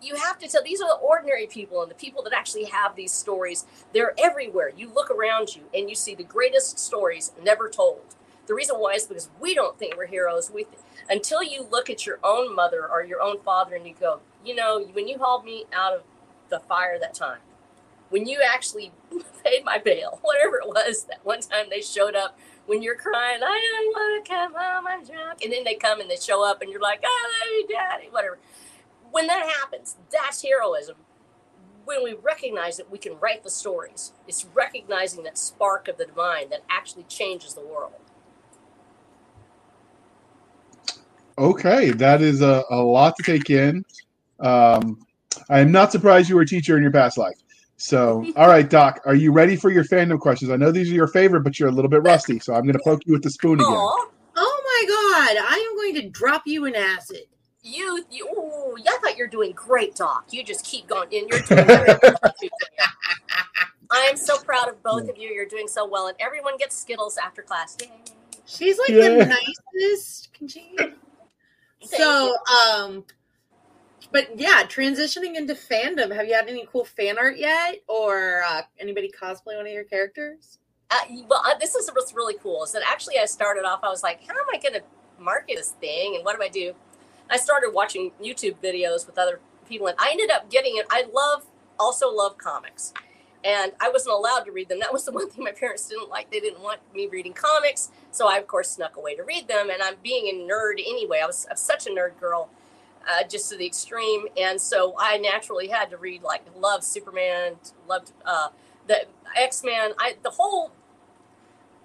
You have to tell. These are the ordinary people and the people that actually have these stories. They're everywhere. You look around you and you see the greatest stories never told. The reason why is because we don't think we're heroes. We th- until you look at your own mother or your own father and you go, you know, when you hauled me out of the fire that time, when you actually <laughs> paid my bail, <laughs> whatever it was, that one time they showed up when you're crying, I don't want to come home, I'm drunk. And then they come and they show up and you're like, you, daddy, whatever. When that happens, that's heroism. When we recognize that we can write the stories, it's recognizing that spark of the divine that actually changes the world. Okay, that is a, a lot to take in. Um, I am not surprised you were a teacher in your past life. So, all right, Doc, are you ready for your fandom questions? I know these are your favorite, but you're a little bit rusty, so I'm going to poke you with the spoon again. Oh my God, I am going to drop you in acid. You, you, ooh, I thought you're doing great, Doc. You just keep going, and you're doing <laughs> great. I am so proud of both of you. You're doing so well, and everyone gets Skittles after class. Yay. She's like yeah. the nicest. Continue. so, um, but yeah, transitioning into fandom. Have you had any cool fan art yet, or uh, anybody cosplay one of your characters? Uh, well, uh, this is what's really cool. Is that actually I started off. I was like, how am I going to market this thing, and what do I do? I started watching YouTube videos with other people, and I ended up getting it. I love also love comics, and I wasn't allowed to read them. <laughs> That was the one thing my parents didn't like. They didn't want me reading comics, so I of course snuck away to read them. And I'm being a nerd anyway. I was, I was such a nerd girl uh, just to the extreme. And so I naturally had to read like loved Superman, loved uh, the X Men. I the whole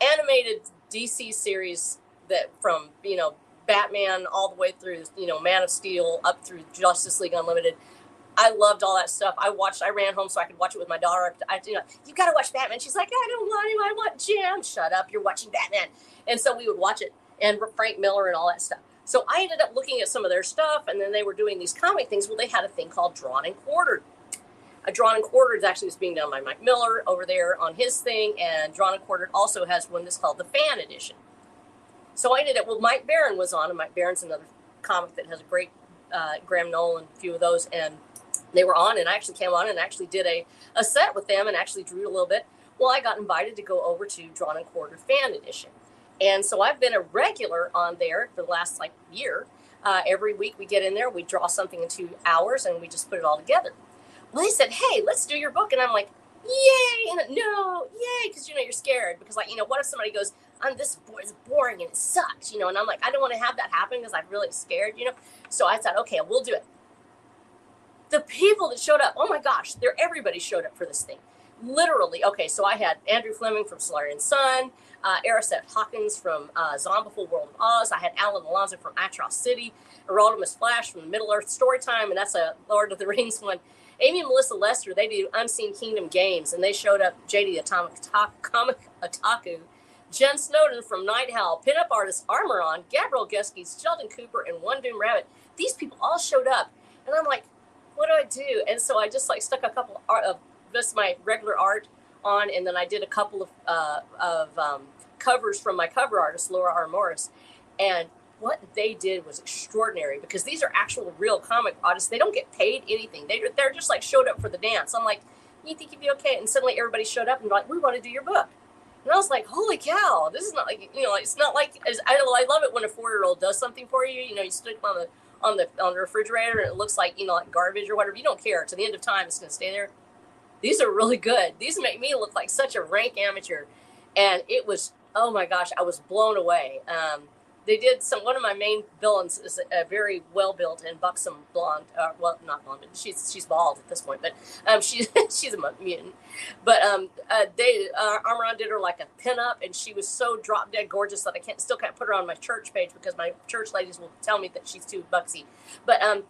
animated DC series that from you know Batman all the way through you know Man of Steel up through Justice League Unlimited. I loved all that stuff. I watched. I ran home so I could watch it with my daughter. I, you know, you got to watch Batman. She's like, I don't want to. I want Jim. Shut up. You're watching Batman. And so we would watch it and Frank Miller and all that stuff. So I ended up looking at some of their stuff, and then they were doing these comic things. Well, they had a thing called Drawn and Quartered. A Drawn and Quartered is actually was being done by Mike Miller over there on his thing, and Drawn and Quartered also has one that's called the Fan Edition. So I ended up, well, Mike Baron was on, and Mike Baron's another comic that has a great uh, Graham Nolan, a few of those, and they were on, and I actually came on and actually did a, a set with them and actually drew a little bit. Well, I got invited to go over to Drawn and Quarter Fan Edition. And so I've been a regular on there for the last like year. Uh, every week we get in there, we draw something in two hours, and we just put it all together. Well, they said, "Hey, let's do your book," and I'm like, "Yay!" And no, yay, because you know you're scared because like you know what if somebody goes, "I'm this is boring and it sucks," you know, and I'm like, I don't want to have that happen because I'm really scared, you know. So I thought, okay, we'll do it. The people that showed up, oh my gosh, they're everybody showed up for this thing literally, okay, so I had Andrew Fleming from Solarian Sun, uh, Hawkins from uh, Zombiful World of Oz. I had Alan Alonso from Atrox City, Erodimus Flash from Middle Earth Storytime, and that's a Lord of the <laughs> Rings one. Amy and Melissa Lester, they do Unseen Kingdom Games, and they showed up JD Atomic Comic Otaku, Jen Snowden from Night Howl, pinup artist Armoron, Gabriel Guskey, Sheldon Cooper, and One Doom Rabbit. These people all showed up, and I'm like, what do I do? And so I just like stuck a couple of just my regular art on, and then I did a couple of uh, of um, covers from my cover artist Laura R. Morris, and what they did was extraordinary because these are actual real comic artists. They don't get paid anything. They they're just like showed up for the dance. I'm like, you think you'd be okay? And suddenly everybody showed up and like, we want to do your book. And I was like, holy cow, this is not like you know, it's not like I, I love it when a four year old does something for you. You know, you stick on the on the on the refrigerator and it looks like you know like garbage or whatever. You don't care. To the end of time, it's going to stay there these are really good. These make me look like such a rank amateur. And it was, oh my gosh, I was blown away. Um, they did some, one of my main villains is a, very well built and buxom blonde. Uh, well, not blonde, but she's, she's bald at this point, but um, she's, <laughs> she's a mutant. But um, uh, they, uh, did her like a pin up and she was so drop dead gorgeous that I can't, still can't put her on my church page because my church ladies will tell me that she's too buxy. But um,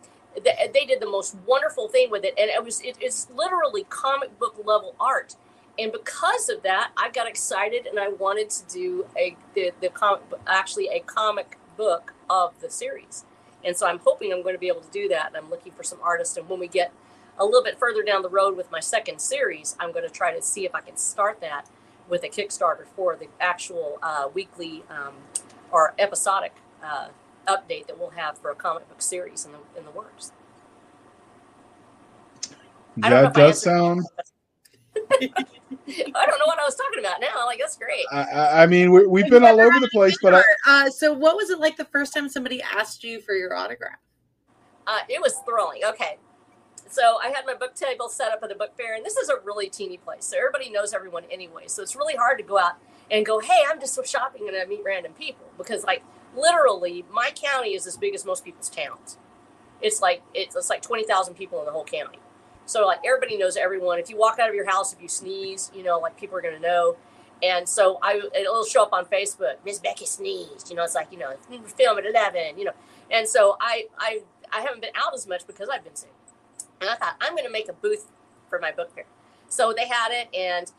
they did the most wonderful thing with it. And it was it, it's literally comic book level art. And because of that i got excited and i wanted to do a the, the comic actually a comic book of the series. And so i'm hoping i'm going to be able to do that. And i'm looking for some artists. And when we get a little bit further down the road with my second series i'm going to try to see if i can start that with a kickstarter for the actual uh, weekly um, or episodic uh, update that we'll have for a comic book series in the in the works. That does sound. <laughs> I don't know what I was talking about now. Like that's great. I, I mean, we, have been all over the place, but I, uh, so what was it like the first time somebody asked you for your autograph? Uh, it was thrilling. Okay, so I had my book table set up at a book fair, and this is a really teeny place, so everybody knows everyone anyway. So it's really hard to go out and go, "Hey, I'm just shopping and I meet random people," because like literally my county is as big as most people's towns. It's like it's, it's like twenty thousand people in the whole county. So like everybody knows everyone. If you walk out of your house, if you sneeze, you know, like people are gonna know. And so I it'll show up on Facebook. Miss Becky sneezed. You know, it's like you know, film at eleven. You know, and so I I I haven't been out as much because I've been sick. And I thought I'm gonna make a booth for my book fair. So they had it, and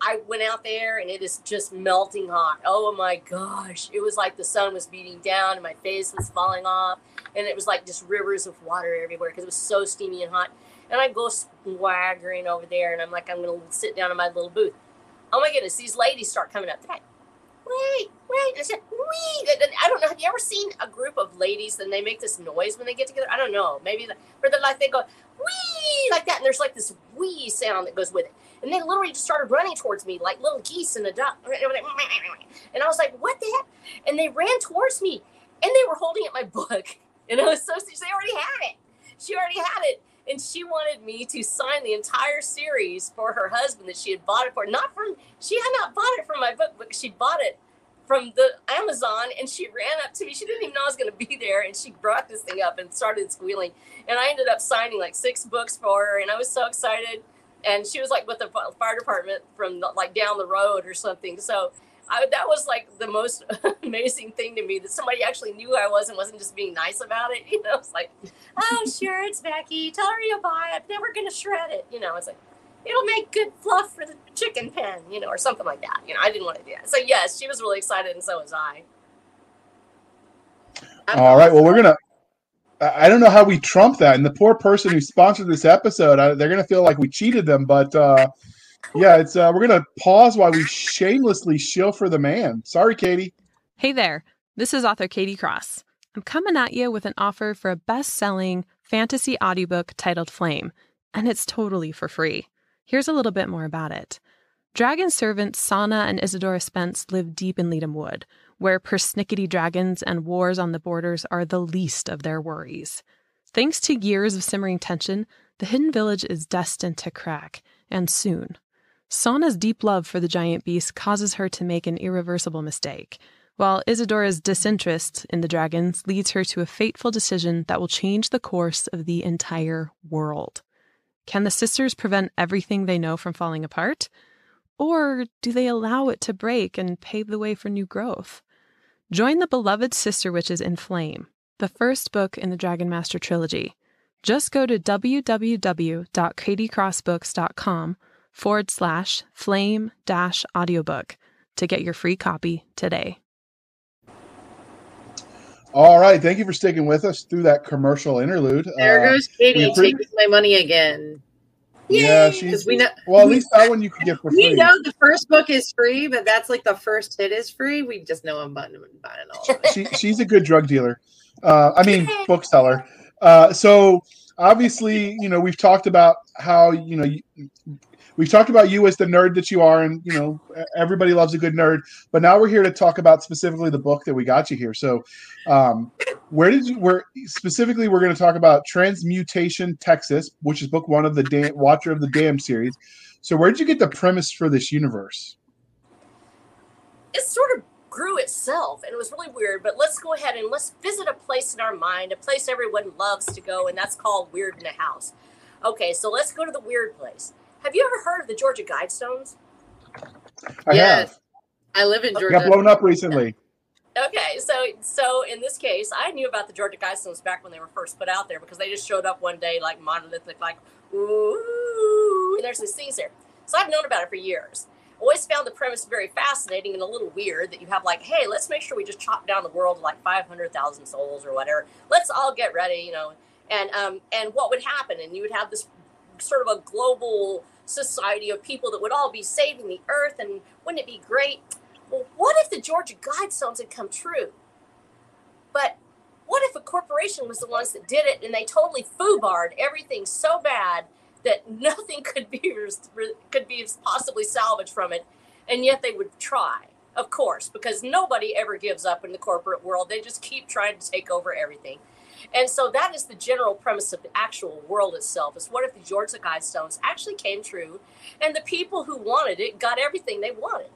I went out there and it is just melting hot. Oh my gosh. It was like the sun was beating down and my face was falling off. And it was like just rivers of water everywhere because it was so steamy and hot. And I go swaggering over there and I'm like, I'm going to sit down in my little booth. Oh my goodness. These ladies start coming up. Wait, wait. I said, wait. I don't know. Have you ever seen a group of ladies and they make this noise when they get together? I don't know. Maybe, the, or they're like, they go, wee, like that. And there's like this wee sound that goes with it. And they literally just started running towards me like little geese in a duck. And I was like, what the heck? And they ran towards me and they were holding up my book. <laughs> And I was so, they already had it. She already had it. And she wanted me to sign the entire series for her husband that she had bought it for. Not from, she had not bought it from my book, but she bought it from the Amazon and she ran up to me. She didn't even know I was going to be there. And she brought this thing up and started squealing. And I ended up signing like six books for her. And I was so excited and she was like with the fire department from like down the road or something. So I, that was like the most <laughs> amazing thing to me that somebody actually knew who I was and wasn't just being nice about it. <laughs> You know, it's like, oh, sure, it's Becky. Tell her you'll buy it. Then we're going to shred it. You know, it's like, it'll make good fluff for the chicken pen, you know, or something like that. You know, I didn't want to do that. So, yes, she was really excited, and so was I. All right. Well, we're going to I don't know how we trump that. And the poor person who sponsored this episode, I, they're going to feel like we cheated them. But uh, yeah, it's uh, we're going to pause while we shamelessly shill for the man. Sorry, Katie. Hey there. This is author Katie Cross. I'm coming at you with an offer for a best selling fantasy audiobook titled Flame, and it's totally for free. Here's a little bit more about it. Dragon servants Sana and Isadora Spence live deep in Letum Wood, where persnickety dragons and wars on the borders are the least of their worries. Thanks to years of simmering tension, the hidden village is destined to crack, and soon. Sana's deep love for the giant beast causes her to make an irreversible mistake, while Isadora's disinterest in the dragons leads her to a fateful decision that will change the course of the entire world. Can the sisters prevent everything they know from falling apart? Or do they allow it to break and pave the way for new growth? Join the beloved sister witches in Flame, the first book in the Dragon Master trilogy. Just go to www.katiecrossbooks.com forward slash flame dash audiobook to get your free copy today. All right. Thank you for sticking with us through that commercial interlude. There uh, goes Katie taking my money again. Yeah, she's we know. Well, at least that one you can get for free. We know the first book is free, but that's like the first hit is free. We just know I'm buying, buying all. she, she's a good drug dealer. Uh, I mean, <laughs> bookseller. Uh, so obviously, you know, we've talked about how you know we've talked about you as the nerd that you are, and you know everybody loves a good nerd. But now we're here to talk about specifically the book that we got you here. So, um, where did you? Where specifically we're going to talk about Transmutation Texas, which is book one of the Damned, Watcher of the Damned series. So, where did you get the premise for this universe? It sort of grew itself, and it was really weird. But let's go ahead and let's visit a place in our mind, a place everyone loves to go, and that's called Weird in a House. Okay, so let's go to the weird place. Have you ever heard of the Georgia Guidestones? I yes. have. I live in Georgia. Got blown up recently. Okay, so so in this case, I knew about the Georgia Guidestones back when they were first put out there because they just showed up one day like monolithic, like ooh, and there's these things there. So I've known about it for years. Always found the premise very fascinating and a little weird that you have like, hey, let's make sure we just chop down the world to like 500,000 souls or whatever. Let's all get ready, you know. And um and what would happen? And you would have this sort of a global society of people that would all be saving the earth and wouldn't it be great? Well what if the georgia guidestones had come true? But what if a corporation was the ones that did it and they totally foobarred everything so bad that <laughs> nothing could be could be possibly salvaged from it and yet they would try? Of course because nobody ever gives up in the corporate world. They just keep trying to take over everything and so that is the general premise of the actual world itself is what if the Georgia Guidestones actually came true and the people who wanted it got everything they wanted?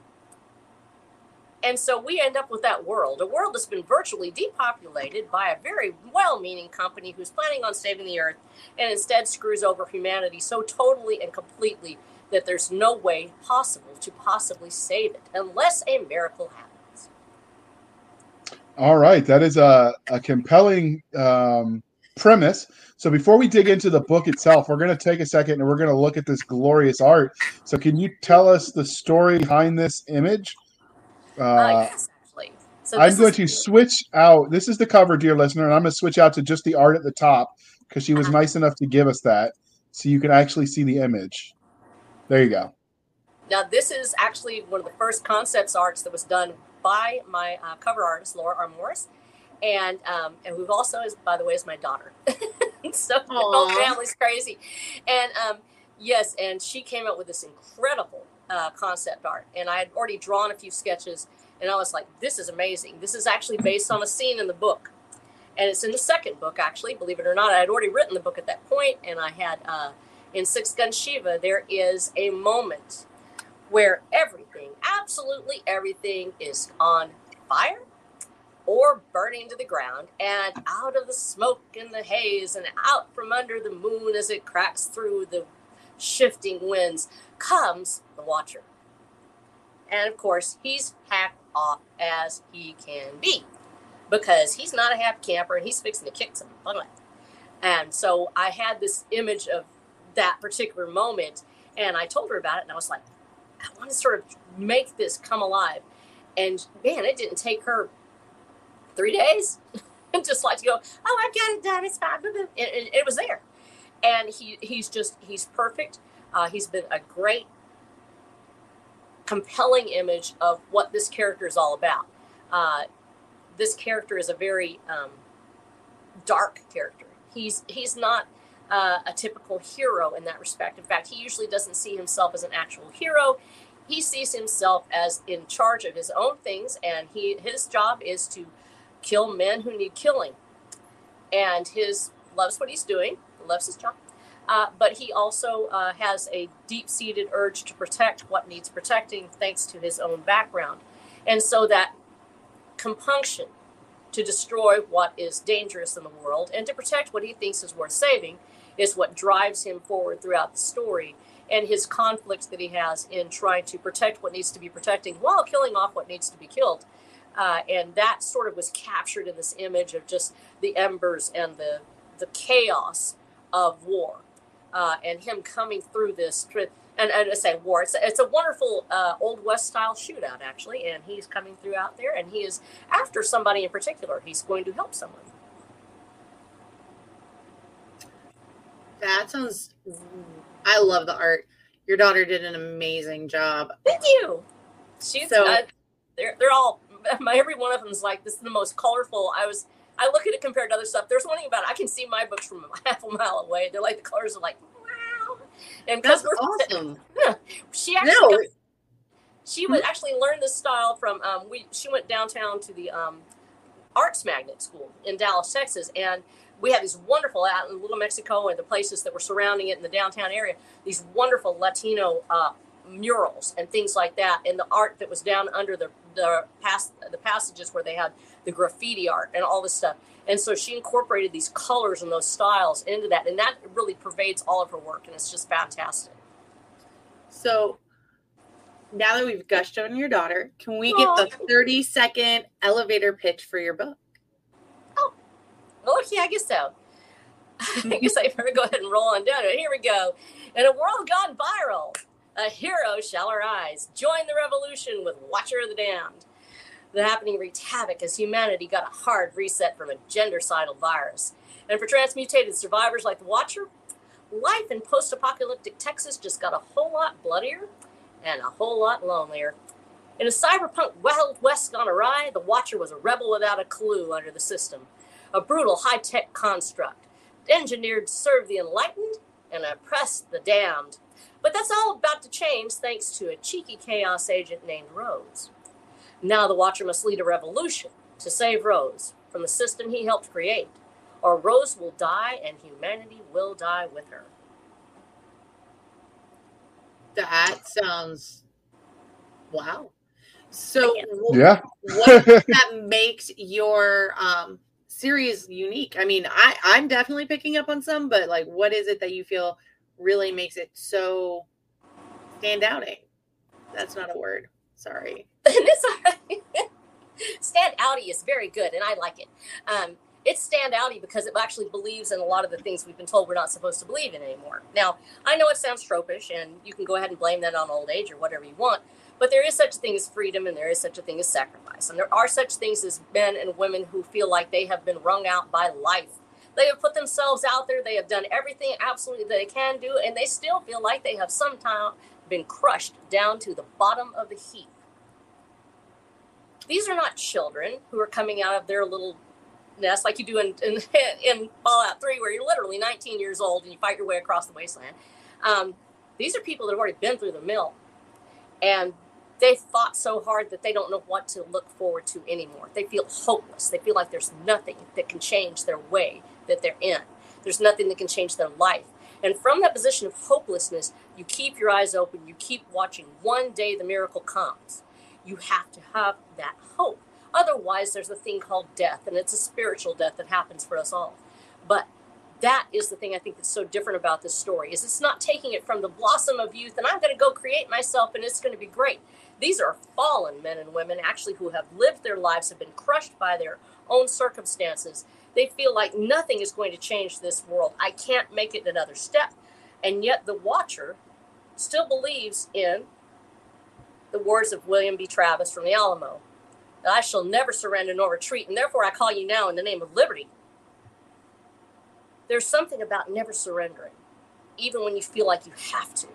And so we end up with that world, a world that's been virtually depopulated by a very well meaning company who's planning on saving the earth and instead screws over humanity so totally and completely that there's no way possible to possibly save it unless a miracle happens. All right, that is a, a compelling um, premise. So before we dig into the book itself, we're going to take a second and we're going to look at this glorious art. So can you tell us the story behind this image? Uh, uh, yes, actually. So I'm going to switch out. This is the cover, dear listener, and I'm going to switch out to just the art at the top because she was uh-huh. nice enough to give us that, so you can actually see the image. There you go. Now, this is actually one of the first concepts arts that was done by my uh, cover artist Laura R. Morris, and um, and we've also, is by the way, is my daughter. <laughs> so Aww. the whole family's crazy, and um, yes, and she came up with this incredible uh, concept art, and I had already drawn a few sketches, and I was like, this is amazing. This is actually based on a scene in the book, and it's in the second book actually. Believe it or not, I had already written the book at that point, and I had uh, in Six Gun Shiva there is a moment where everything, absolutely everything, is on fire or burning to the ground, and out of the smoke and the haze, and out from under the moon as it cracks through the shifting winds, comes the Watcher. And of course, he's hacked off as he can be because he's not a happy camper and he's fixing to kick some butt. And so I had this image of that particular moment, and I told her about it, and I was like, I want to sort of make this come alive. And man, it didn't take her three days. <laughs> just like to go, oh, I've got it done. It's fine. It, it, it was there. And he he's just he's perfect. Uh, he's been a great, compelling image of what this character is all about. Uh, this character is a very um, dark character. He's he's not uh, a typical hero in that respect. In fact, he usually doesn't see himself as an actual hero. He sees himself as in charge of his own things, and he his job is to kill men who need killing. And his loves what he's doing, loves his job, uh, but he also uh, has a deep-seated urge to protect what needs protecting, thanks to his own background, and so that compunction to destroy what is dangerous in the world and to protect what he thinks is worth saving is what drives him forward throughout the story and his conflicts that he has in trying to protect what needs to be protecting while killing off what needs to be killed. Uh, and that sort of was captured in this image of just the embers and the the chaos of war, uh, and him coming through this. And, and I say war. It's, it's a wonderful uh, old west style shootout actually, and he's coming through out there, and he is after somebody in particular. He's going to help someone. That sounds. I love the art. Your daughter did an amazing job. Thank you. She's so, uh, they're they're all <laughs> my every one of them is like this is the most colorful. I was I look at it compared to other stuff. There's one thing about it. I can see my books from a <laughs> half a mile away. They're like the colors are like wow. And because we're awesome. <laughs> she actually no. got, she would actually learn this style from um, we she went downtown to the um, arts magnet school in Dallas, Texas, and we had these wonderful out in Little Mexico and the places that were surrounding it in the downtown area. These wonderful Latino uh, murals and things like that, and the art that was down under the the pass the passages where they had the graffiti art and all this stuff. And so she incorporated these colors and those styles into that, and that really pervades all of her work, and it's just fantastic. So now that we've gushed on your daughter, can we get the 30 second elevator pitch for your book? Oh, yeah, I guess so. <laughs> I guess I <laughs> better go ahead and roll on down it. Here we go. In a world gone viral, a hero shall arise. Join the revolution with Watcher of the Damned. The happening wreaked havoc as humanity got a hard reset from a gendercidal virus. And for transmutated survivors like the Watcher, life in post apocalyptic Texas just got a whole lot bloodier and a whole lot lonelier. In a cyberpunk Wild West gone awry, the Watcher was a rebel without a clue under the system a brutal high tech construct, engineered to serve the enlightened and oppress the damned. But that's all about to change thanks to a cheeky chaos agent named Rose. Now the Watcher must lead a revolution to save Rose from the system he helped create, or Rose will die and humanity will die with her. That sounds wow. So yeah, what <laughs> that makes your um series unique? I mean, I I'm definitely picking up on some, but like, what is it that you feel really makes it so stand outing? That's not a word. Sorry. <laughs> it's all right. <laughs> stand outy is very good, and I like it. Um, it's stand outy because it actually believes in a lot of the things we've been told we're not supposed to believe in anymore. Now, I know it sounds tropish, and you can go ahead and blame that on old age or whatever you want, but there is such a thing as freedom and there is such a thing as sacrifice. And there are such things as men and women who feel like they have been wrung out by life. They have put themselves out there, they have done everything absolutely they can do, and they still feel like they have sometime been crushed down to the bottom of the heap. These are not children who are coming out of their little nest like you do in, in, <laughs> in Fallout 3, where you're literally 19 years old and you fight your way across the wasteland. Um, these are people that have already been through the mill. And they fought so hard that they don't know what to look forward to anymore. They feel hopeless. They feel like there's nothing that can change their way that they're in. There's nothing that can change their life. And from that position of hopelessness, you keep your eyes open, you keep watching. One day the miracle comes. You have to have that hope. Otherwise, there's a thing called death, and it's a spiritual death that happens for us all. But that is the thing I think that's so different about this story is it's not taking it from the blossom of youth and I'm going to go create myself and it's going to be great. These are fallen men and women actually who have lived their lives, have been crushed by their own circumstances. They feel like nothing is going to change this world. I can't make it another step. And yet the watcher still believes in the words of William B. Travis from the Alamo. I shall never surrender nor retreat, and therefore I call you now in the name of liberty there's something about never surrendering, even when you feel like you have to.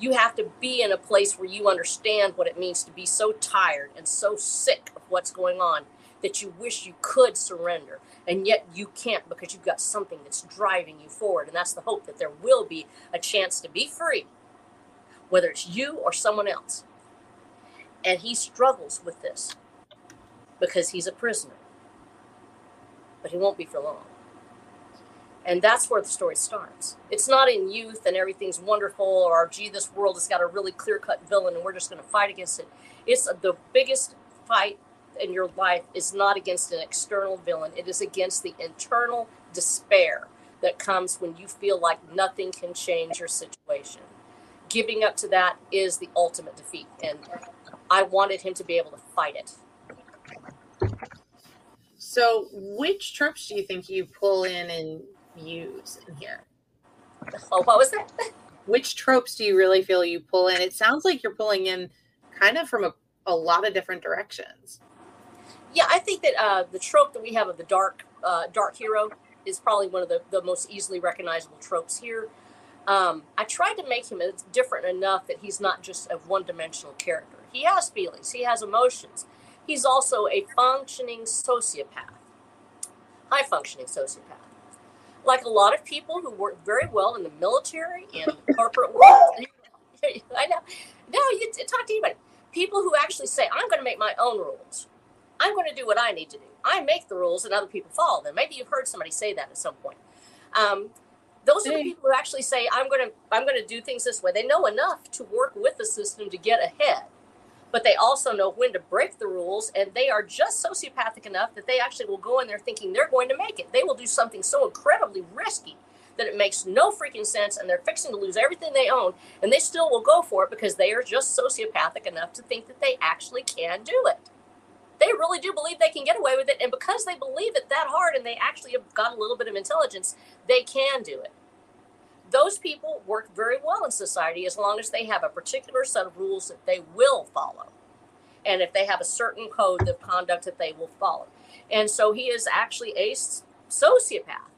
You have to be in a place where you understand what it means to be so tired and so sick of what's going on that you wish you could surrender. And yet you can't because you've got something that's driving you forward. And that's the hope that there will be a chance to be free whether it's you or someone else. And he struggles with this because he's a prisoner. But he won't be for long and that's where the story starts it's not in youth and everything's wonderful or gee this world has got a really clear cut villain and we're just going to fight against it it's uh, the biggest fight in your life is not against an external villain, it is against the internal despair that comes when you feel like nothing can change your situation. Giving up to that is the ultimate defeat. And I wanted him to be able to fight it. So, which tropes do you think you pull in and use in here? Oh, what was that? <laughs> Which tropes do you really feel you pull in? It sounds like you're pulling in kind of from a, a lot of different directions yeah, I think that uh, the trope that we have of the dark uh, dark hero is probably one of the, the most easily recognizable tropes here. Um, I tried to make him different enough that he's not just a one dimensional character. He has feelings, he has emotions. He's also a functioning sociopath, high functioning sociopath. Like a lot of people who work very well in the military and <laughs> corporate world. <laughs> I know. No, you talk to anybody. People who actually say, I'm going to make my own rules. I'm going to do what I need to do. I make the rules and other people follow them. Maybe you've heard somebody say that at some point. Um, those are the people who actually say, I'm going to, I'm going to do things this way. They know enough to work with the system to get ahead, but they also know when to break the rules. And they are just sociopathic enough that they actually will go in there thinking they're going to make it. They will do something so incredibly risky that it makes no freaking sense and they're fixing to lose everything they own and they still will go for it because they are just sociopathic enough to think that they actually can do it they really do believe they can get away with it. And because they believe it that hard and they actually have got a little bit of intelligence, they can do it. Those people work very well in society as long as they have a particular set of rules that they will follow. And if they have a certain code of conduct that they will follow. And so he is actually a sociopath.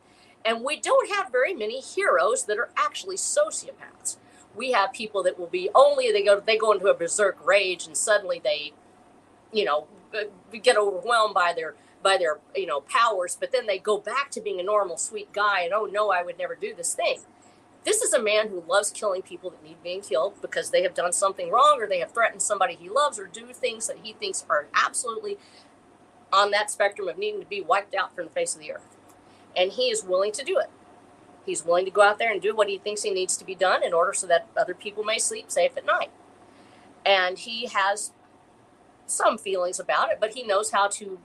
And we don't have very many heroes that are actually sociopaths. We have people that will be only they go they go into a berserk rage and suddenly they, you know, get overwhelmed by their by their you know powers but then they go back to being a normal sweet guy and oh no i would never do this thing this is a man who loves killing people that need being killed because they have done something wrong or they have threatened somebody he loves or do things that he thinks are absolutely on that spectrum of needing to be wiped out from the face of the earth. And he is willing to do it. He's willing to go out there and do what he thinks he needs to be done in order so that other people may sleep safe at night. And he has some feelings about it, but he knows how to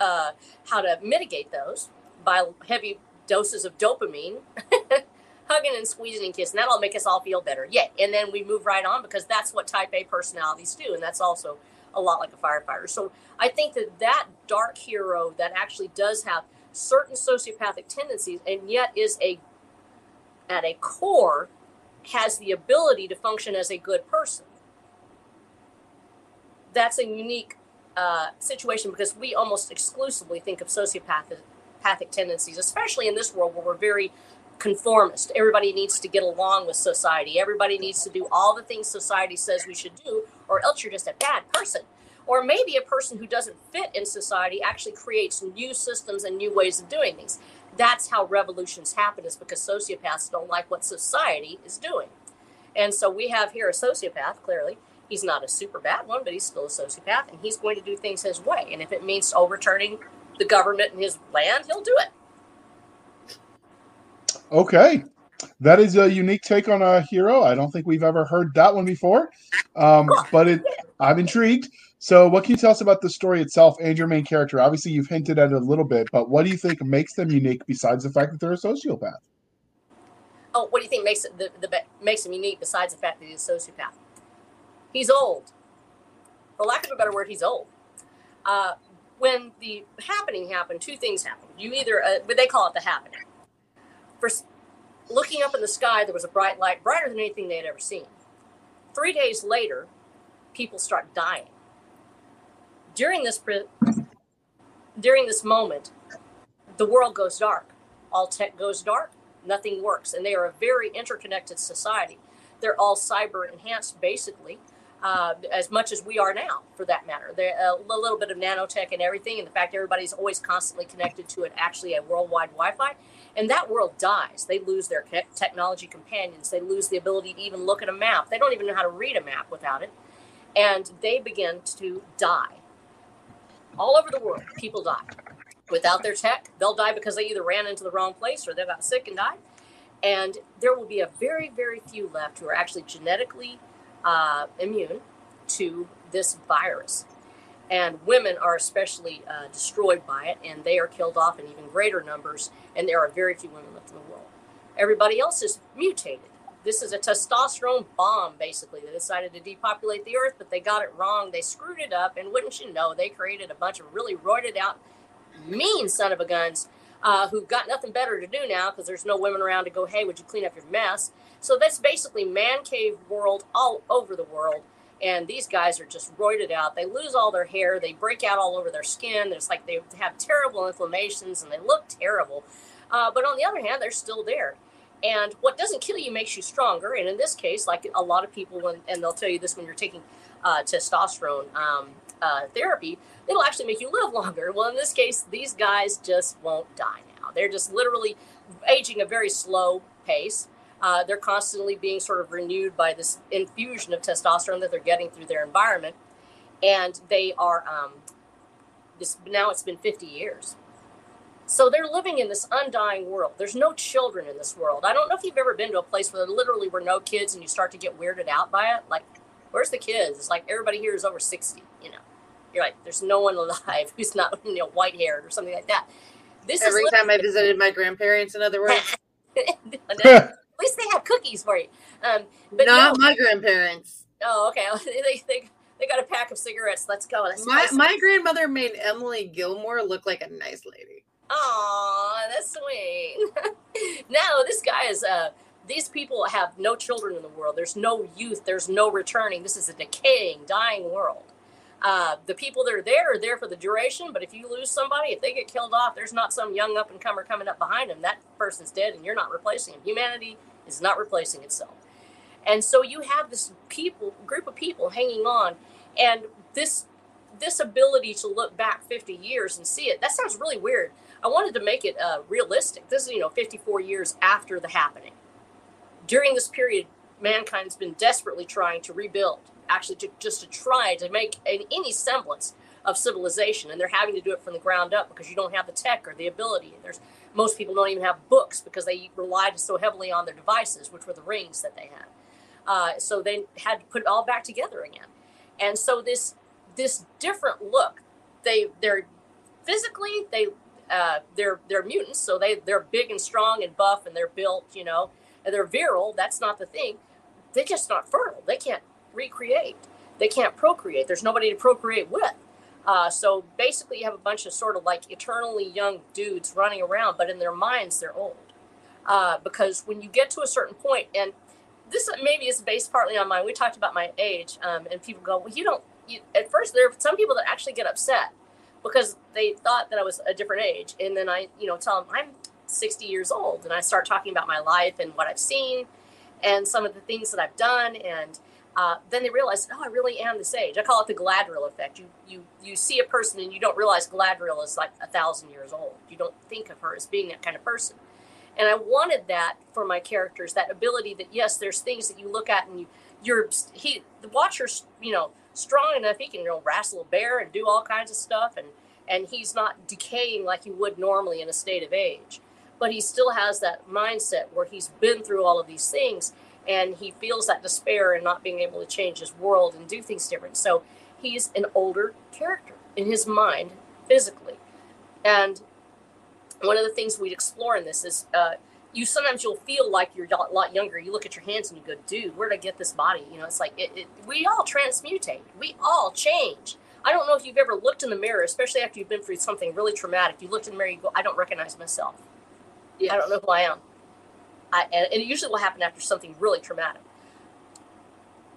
uh, how to mitigate those by heavy doses of dopamine, <laughs> hugging and squeezing and kissing. That'll make us all feel better. Yeah, and then we move right on because that's what Type A personalities do, and that's also a lot like a firefighter. So I think that that dark hero that actually does have certain sociopathic tendencies and yet is a at a core has the ability to function as a good person that's a unique uh, situation because we almost exclusively think of sociopathic tendencies, especially in this world where we're very conformist. Everybody needs to get along with society. Everybody needs to do all the things society says we should do, or else you're just a bad person. Or maybe a person who doesn't fit in society actually creates new systems and new ways of doing things. That's how revolutions happen, is because sociopaths don't like what society is doing. And so we have here a sociopath, clearly, He's not a super bad one, but he's still a sociopath, and he's going to do things his way. And if it means overturning the government and his land, he'll do it. Okay. That is a unique take on a hero. I don't think we've ever heard that one before, um, but it, I'm intrigued. So, what can you tell us about the story itself and your main character? Obviously, you've hinted at it a little bit, but what do you think makes them unique besides the fact that they're a sociopath? Oh, what do you think makes it the, the makes him unique besides the fact that he's a sociopath? He's old. For lack of a better word, he's old. Uh, when the happening happened, two things happened. You either, uh, they call it the happening. First, looking up in the sky, there was a bright light, brighter than anything they had ever seen. Three days later, people start dying. During this, during this moment, the world goes dark. All tech goes dark. Nothing works, and they are a very interconnected society. They're all cyber enhanced, basically. uh, as much as we are now, for that matter. A little bit of nanotech and everything, and the fact everybody's always constantly connected to it, actually a worldwide Wi-Fi, and that world dies. They lose their technology companions. They lose the ability to even look at a map. They don't even know how to read a map without it, and they begin to die. All over the world, people die. Without their tech, they'll die because they either ran into the wrong place or they got sick and died. And there will be a very, very few left who are actually genetically uh, immune to this virus. And women are especially uh, destroyed by it, and they are killed off in even greater numbers, and there are very few women left in the world. Everybody else is mutated. This is a testosterone bomb, basically. They decided to depopulate the earth, but they got it wrong. They screwed it up, and wouldn't you know, they created a bunch of really roided out, mean son of a guns uh, who've got nothing better to do now because there's no women around to go, hey, would you clean up your mess? So that's basically man cave world all over the world. And these guys are just roided out. They lose all their hair. They break out all over their skin. It's like they have terrible inflammations and they look terrible. Uh, but on the other hand, they're still there. And what doesn't kill you makes you stronger. And in this case, like a lot of people, when, and they'll tell you this when you're taking uh, testosterone um, uh, therapy, it'll actually make you live <laughs> longer. Well, in this case, these guys just won't die now. They're just literally aging a very slow pace. Uh, they're constantly being sort of renewed by this infusion of testosterone that they're getting through their environment, and they are um, this now. It's been 50 years, so they're living in this undying world. There's no children in this world. I don't know if you've ever been to a place where there literally were no kids, and you start to get weirded out by it. Like, where's the kids? It's like everybody here is over 60. You know, you're like, there's no one <laughs> alive who's not you know white haired or something like that. This every time I visited my grandparents. In other words. <laughs> least they have cookies for you. Um, but not no, my grandparents. Oh, okay. <laughs> they, they, they got a pack of cigarettes. Let's go. That's my, my grandmother made Emily Gilmore look like a nice lady. Oh, that's sweet. <laughs> no, this guy is. Uh, these people have no children in the world. There's no youth. There's no returning. This is a decaying, dying world. Uh, the people that are there are there for the duration, but if you lose somebody, if they get killed off, there's not some young up and comer coming up behind them. That person's dead, and you're not replacing him. Humanity is not replacing itself. And so you have this people group of people hanging on and this this ability to look back 50 years and see it. That sounds really weird. I wanted to make it uh, realistic. This is, you know, 54 years after the happening. During this period, mankind's been desperately trying to rebuild, actually to, just to try to make an, any semblance of civilization and they're having to do it from the ground up because you don't have the tech or the ability there's most people don't even have books because they relied so heavily on their devices which were the rings that they had. Uh, so they had to put it all back together again. And so this this different look they they're physically they uh, they're they're mutants so they they're big and strong and buff and they're built you know and they're virile that's not the thing. They're just not fertile. They can't recreate. They can't procreate. There's nobody to procreate with uh, so basically, you have a bunch of sort of like eternally young dudes running around, but in their minds, they're old. Uh, because when you get to a certain point, and this maybe is based partly on mine. We talked about my age, um, and people go, "Well, you don't." You, at first, there are some people that actually get upset because they thought that I was a different age, and then I, you know, tell them I'm 60 years old, and I start talking about my life and what I've seen, and some of the things that I've done, and uh, then they realize, oh, I really am this age. I call it the Galadriel effect. You you you see a person and you don't realize Galadriel is like a thousand years old. You don't think of her as being that kind of person. And I wanted that for my characters, that ability that yes, there's things that you look at and you you're he the watcher's you know strong enough he can you know wrestle a bear and do all kinds of stuff and and he's not decaying like he would normally in a state of age but he still has that mindset where he's been through all of these things and he feels that despair and not being able to change his world and do things different. So he's an older character in his mind, physically. And one of the things we explore in this is uh, you sometimes you'll feel like you're a lot younger. You look at your hands and you go, dude, where did I get this body? You know, it's like it, it, we all transmutate, we all change. I don't know if you've ever looked in the mirror, especially after you've been through something really traumatic. You looked in the mirror, you go, I don't recognize myself. Yes. I don't know who I am. I, and it usually will happen after something really traumatic.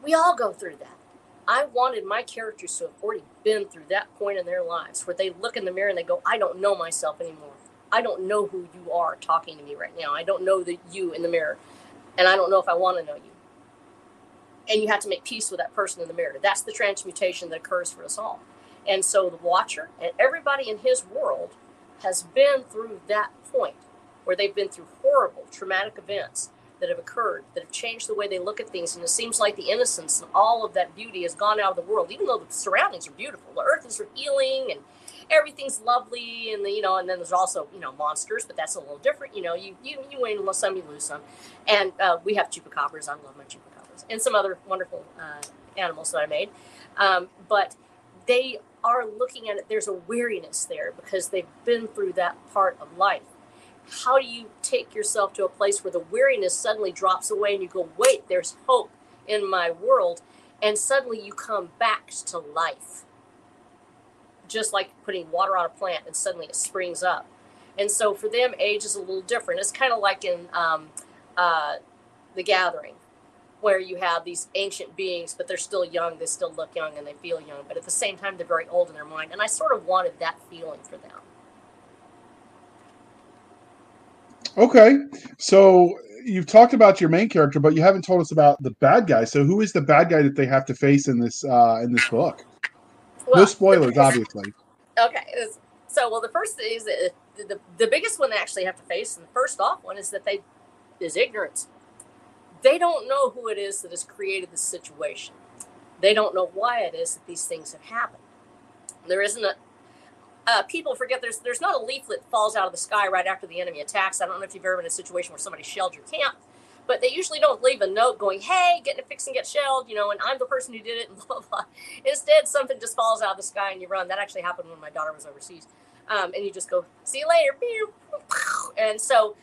We all go through that. I wanted my characters to have already been through that point in their lives where they look in the mirror and they go, I don't know myself anymore. I don't know who you are talking to me right now. I don't know the you in the mirror. And I don't know if I want to know you. and you have to make peace with that person in the mirror. That's the transmutation that occurs for us all. And so the watcher and everybody in his world has been through that point where they've been through horrible, traumatic events that have occurred that have changed the way they look at things. And it seems like the innocence and all of that beauty has gone out of the world, even though the surroundings are beautiful. The earth is healing and everything's lovely and the, you know and then there's also you know monsters but that's a little different. You know you you, you win some you lose some. And uh, we have chupacabras. I love my chupacabras. And some other wonderful uh, animals that i made. Um, but they are looking at it there's a weariness there because they've been through that part of life how do you take yourself to a place where the weariness suddenly drops away and you go, wait, there's hope in my world? And suddenly you come back to life. Just like putting water on a plant and suddenly it springs up. And so for them, age is a little different. It's kind of like in um, uh, The Gathering, where you have these ancient beings, but they're still young. They still look young and they feel young. But at the same time, they're very old in their mind. And I sort of wanted that feeling for them. Okay, so you've talked about your main character, but you haven't told us about the bad guy. So who is the bad guy that they have to face in this uh, in this book? Well, no spoilers, obviously. Okay, so well, the first is the, the the biggest one they actually have to face, and the first off one is that they is ignorance. They don't know who it is that has created the situation. They don't know why it is that these things have happened. There isn't a, uh, people forget there's there's not a leaflet that falls out of the sky right after the enemy attacks. I don't know if you've ever been in a situation where somebody shelled your camp, but they usually don't leave a note going, "Hey, getting a fix and get shelled," you know, and I'm the person who did it, <laughs> and blah blah. blah. Instead, something just falls out of the sky and you run. That actually happened when my daughter was overseas, um, and you just go, "See you later," and so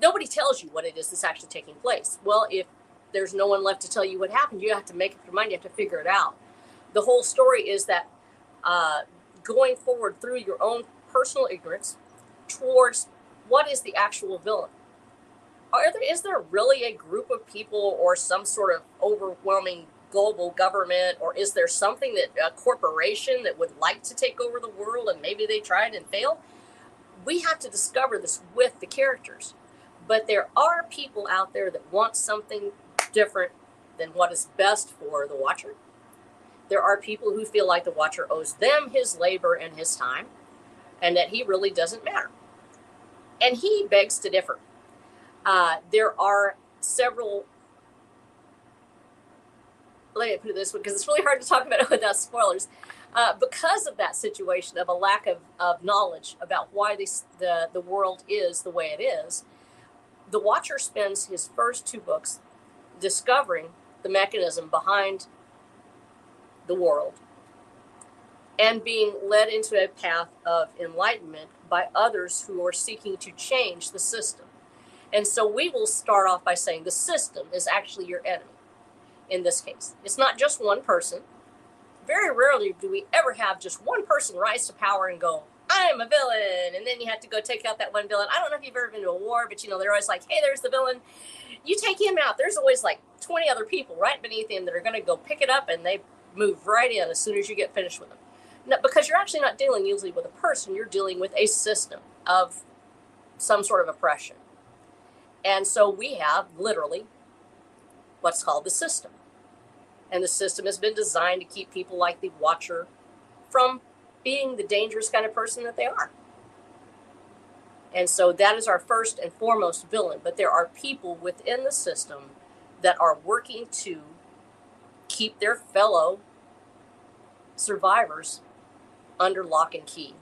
nobody tells you what it is that's actually taking place. Well, if there's no one left to tell you what happened, you have to make up your mind. You have to figure it out. The whole story is that. Uh, going forward through your own personal ignorance towards what is the actual villain. Are there, is there really a group of people or some sort of overwhelming global government, or is there something that a corporation that would like to take over the world and maybe they tried and failed? We have to discover this with the characters. But there are people out there that want something different than what is best for the watcher there are people who feel like the watcher owes them his labor and his time and that he really doesn't matter. And he begs to differ. Uh, there are several. Let me put it this way because it's really hard to talk about it <laughs> without spoilers. Uh, because of that situation of a lack of, of knowledge about why the, the world is the way it is, the Watcher spends his first two books discovering the mechanism behind the world and being led into a path of enlightenment by others who are seeking to change the system. And so we will start off by saying the system is actually your enemy in this case. It's not just one person. Very rarely do we ever have just one person rise to power and go, I'm a villain. And then you have to go take out that one villain. I don't know if you've ever been to a war, but you know, they're always like, hey, there's the villain. You take him out. There's always like 20 other people right beneath him that are going to go pick it up and they move right in as soon as you get finished with them. Because you're actually not dealing usually with a person, you're dealing with a system of some sort of oppression. And so we have literally what's called the system. And the system has been designed to keep people like the watcher from being the dangerous kind of person that they are. And so that is our first and foremost villain. But there are people within the system that are working to keep their fellow survivors under lock and key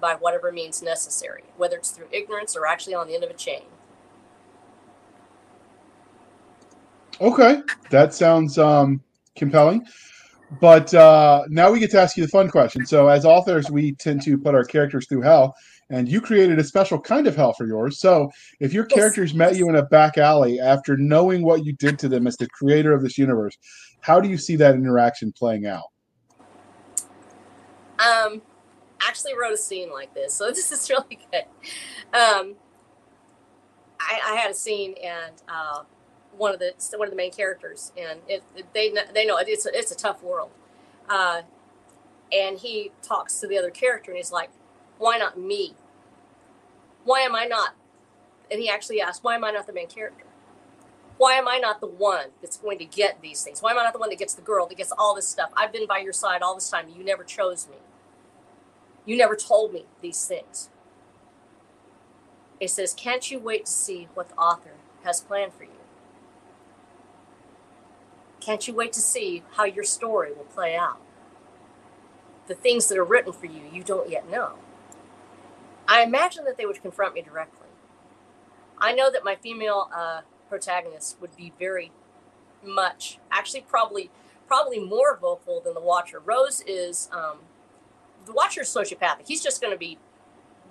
by whatever means necessary, whether it's through ignorance or actually on the end of a chain. Okay, that sounds um, compelling. But uh, now we get to ask you the fun question. So, as authors, we tend to put our characters through hell, and you created a special kind of hell for yours. So, if your characters met you in a back alley after knowing what you did to them as the creator of this universe, how do you see that interaction playing out? Um, actually wrote a scene like this, so <laughs> this is really good. Um, I, I had a scene and uh, one of the one of the main characters, and it, they they know it, it's a, it's a tough world. Uh, and he talks to the other character, and he's like, "Why not me? Why am I not?" And he actually asked, "Why am I not the main character?" Why am I not the one that's going to get these things? Why am I not the one that gets the girl, that gets all this stuff? I've been by your side all this time. You never chose me. You never told me these things. It says, Can't you wait to see what the author has planned for you? Can't you wait to see how your story will play out? The things that are written for you, you don't yet know. I imagine that they would confront me directly. I know that my female uh, protagonist would be very much, actually, probably, probably more vocal than the Watcher. Rose is um, the Watcher is sociopathic. He's just going to be.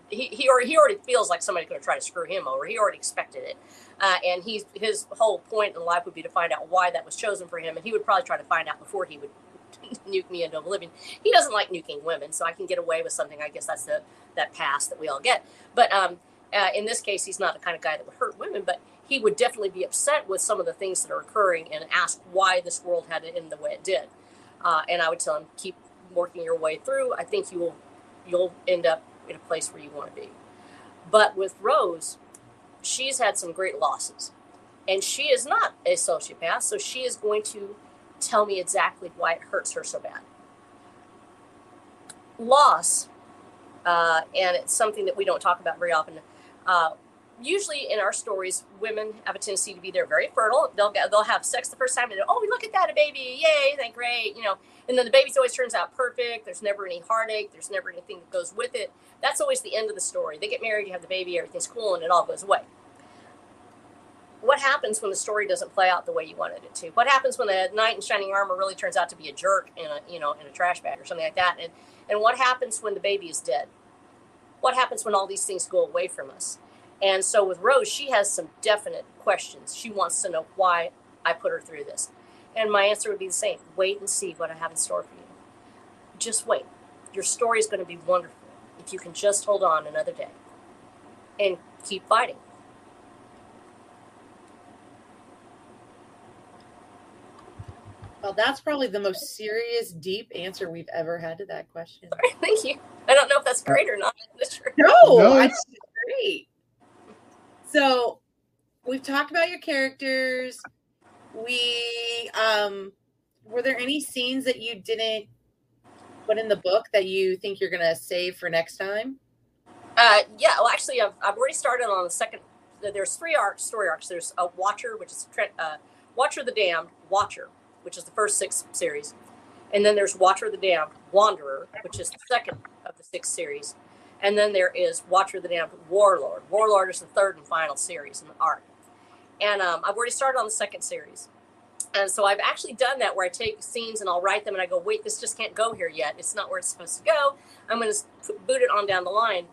He, he already he already feels like somebody's going to try to screw him over. He already expected it, uh, and he's his whole point in life would be to find out why that was chosen for him, and he would probably try to find out before he would <laughs> nuke me into oblivion. He doesn't like nuking women, so I can get away with something. I guess that's the that pass that we all get. But um, uh, in this case, he's not the kind of guy that would hurt women, but he would definitely be upset with some of the things that are occurring and ask why this world had to end the way it did. Uh, and I would tell him, keep working your way through. I think you will you'll end up in a place where you want to be. But with Rose, she's had some great losses, and she is not a sociopath, so she is going to tell me exactly why it hurts her so bad. Loss, uh, and it's something that we don't talk about very often. Uh, usually in our stories, women have a tendency to be there very fertile. They'll get, they'll have sex the first time and oh, we look at that, a baby, yay, thank great, you know. And then the baby always turns out perfect. There's never any heartache. There's never anything that goes with it. That's always the end of the story. They get married, you have the baby, everything's cool, and it all goes away what happens when the story doesn't play out the way you wanted it to? What happens when the knight in shining armor really turns out to be a jerk in a you know in a trash bag or something like that? And and what happens when the baby is dead? What happens when all these things go away from us? And so with Rose, she has some definite questions. She wants to know why I put her through this. And my answer would be the same. Wait and see what I have in store for you. Just wait. Your story is going to be wonderful if you can just hold on another day and keep fighting. Well, that's probably the most serious, deep answer we've ever had to that question. <laughs> Thank you. I don't know if that's great or not. <laughs> No, no I great. So we've talked about your characters. We um were there any scenes that you didn't put in the book that you think you're gonna save for next time? Uh yeah, well actually I've, I've already started on the second there's three arcs story arcs. There's a Watcher, which is uh, Watcher the Damned, Watcher, which is the first six series. And then there's Watcher the Damned, Wanderer, which is the second of the six series. And then there is Watcher the Damned, Warlord. Warlord is the third and final series in the arc. And um, I've already started on the second series. And so I've actually done that where I take scenes and I'll write them and I go, wait, this just can't go here yet. It's not where it's supposed to go. I'm going to boot it on down the line.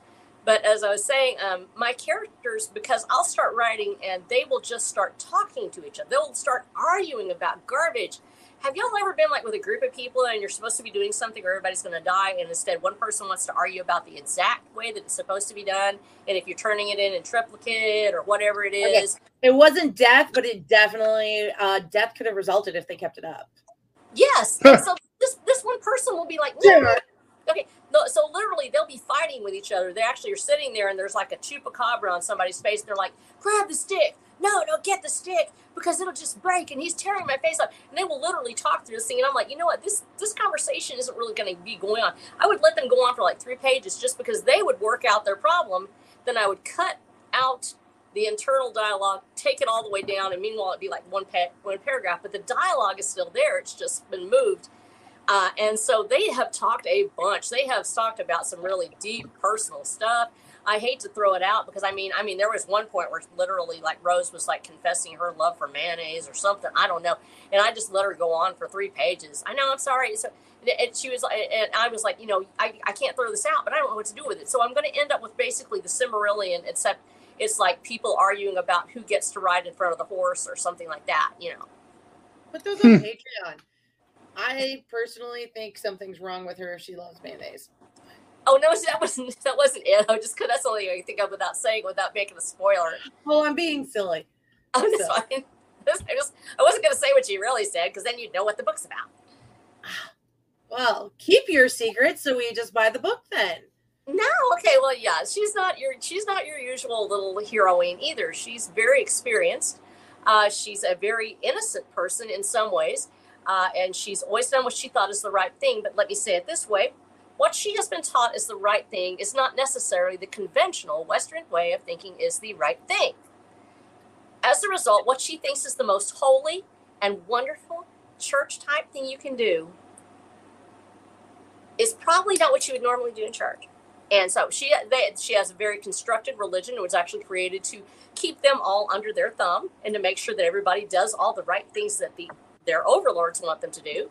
But as I was saying, um, my characters, because I'll start writing and they will just start talking to each other. They'll start arguing about garbage. Have y'all ever been like with a group of people and you're supposed to be doing something or everybody's going to die, and instead one person wants to argue about the exact way that it's supposed to be done, and if you're turning it in in triplicate or whatever it is, okay. it wasn't death, but it definitely uh, death could have resulted if they kept it up. Yes, so this this one person will be like, yeah. Okay, no, so literally they'll be fighting with each other. They actually are sitting there and there's like a chupacabra on somebody's face. And they're like, grab the stick. No, no, get the stick because it'll just break. And he's tearing my face off. And they will literally talk through this thing. And I'm like, you know what? This this conversation isn't really going to be going on. I would let them go on for like three pages just because they would work out their problem. Then I would cut out the internal dialogue, take it all the way down, and meanwhile it'd be like one pa- one paragraph. But the dialogue is still there. It's just been moved uh, and so they have talked a bunch. They have talked about some really deep personal stuff. I hate to throw it out because I mean, I mean, there was one point where literally like Rose was like confessing her love for mayonnaise or something. I don't know. And I just let her go on for three pages. I know, I'm sorry. So, and she was, and I was like, you know, I, I can't throw this out, but I don't know what to do with it. So I'm going to end up with basically the Silmarillion, except it's like people arguing about who gets to ride in front of the horse or something like that, you know. Put those on Patreon. I personally think something's wrong with her if she loves mayonnaise. Oh no, <laughs> that wasn't that wasn't it. I just because that's the only thing I think of without saying without making a spoiler. Oh, I'm being silly. <laughs> Oh, that's so. fine. <laughs> I just I wasn't going to say what she really said because then you'd know what the book's about. <sighs> Well, keep your secret, so we just buy the book then. No, okay, well, yeah, she's not your she's not your usual little heroine either. She's very experienced. Uh, she's a very innocent person in some ways, uh, and she's always done what she thought is the right thing. But let me say it this way what she has been taught is the right thing is not necessarily the conventional Western way of thinking is the right thing. As a result, what she thinks is the most holy and wonderful church type thing you can do is probably not what you would normally do in church. And so she they, she has a very constructed religion. It was actually created to keep them all under their thumb and to make sure that everybody does all the right things that the their overlords want them to do.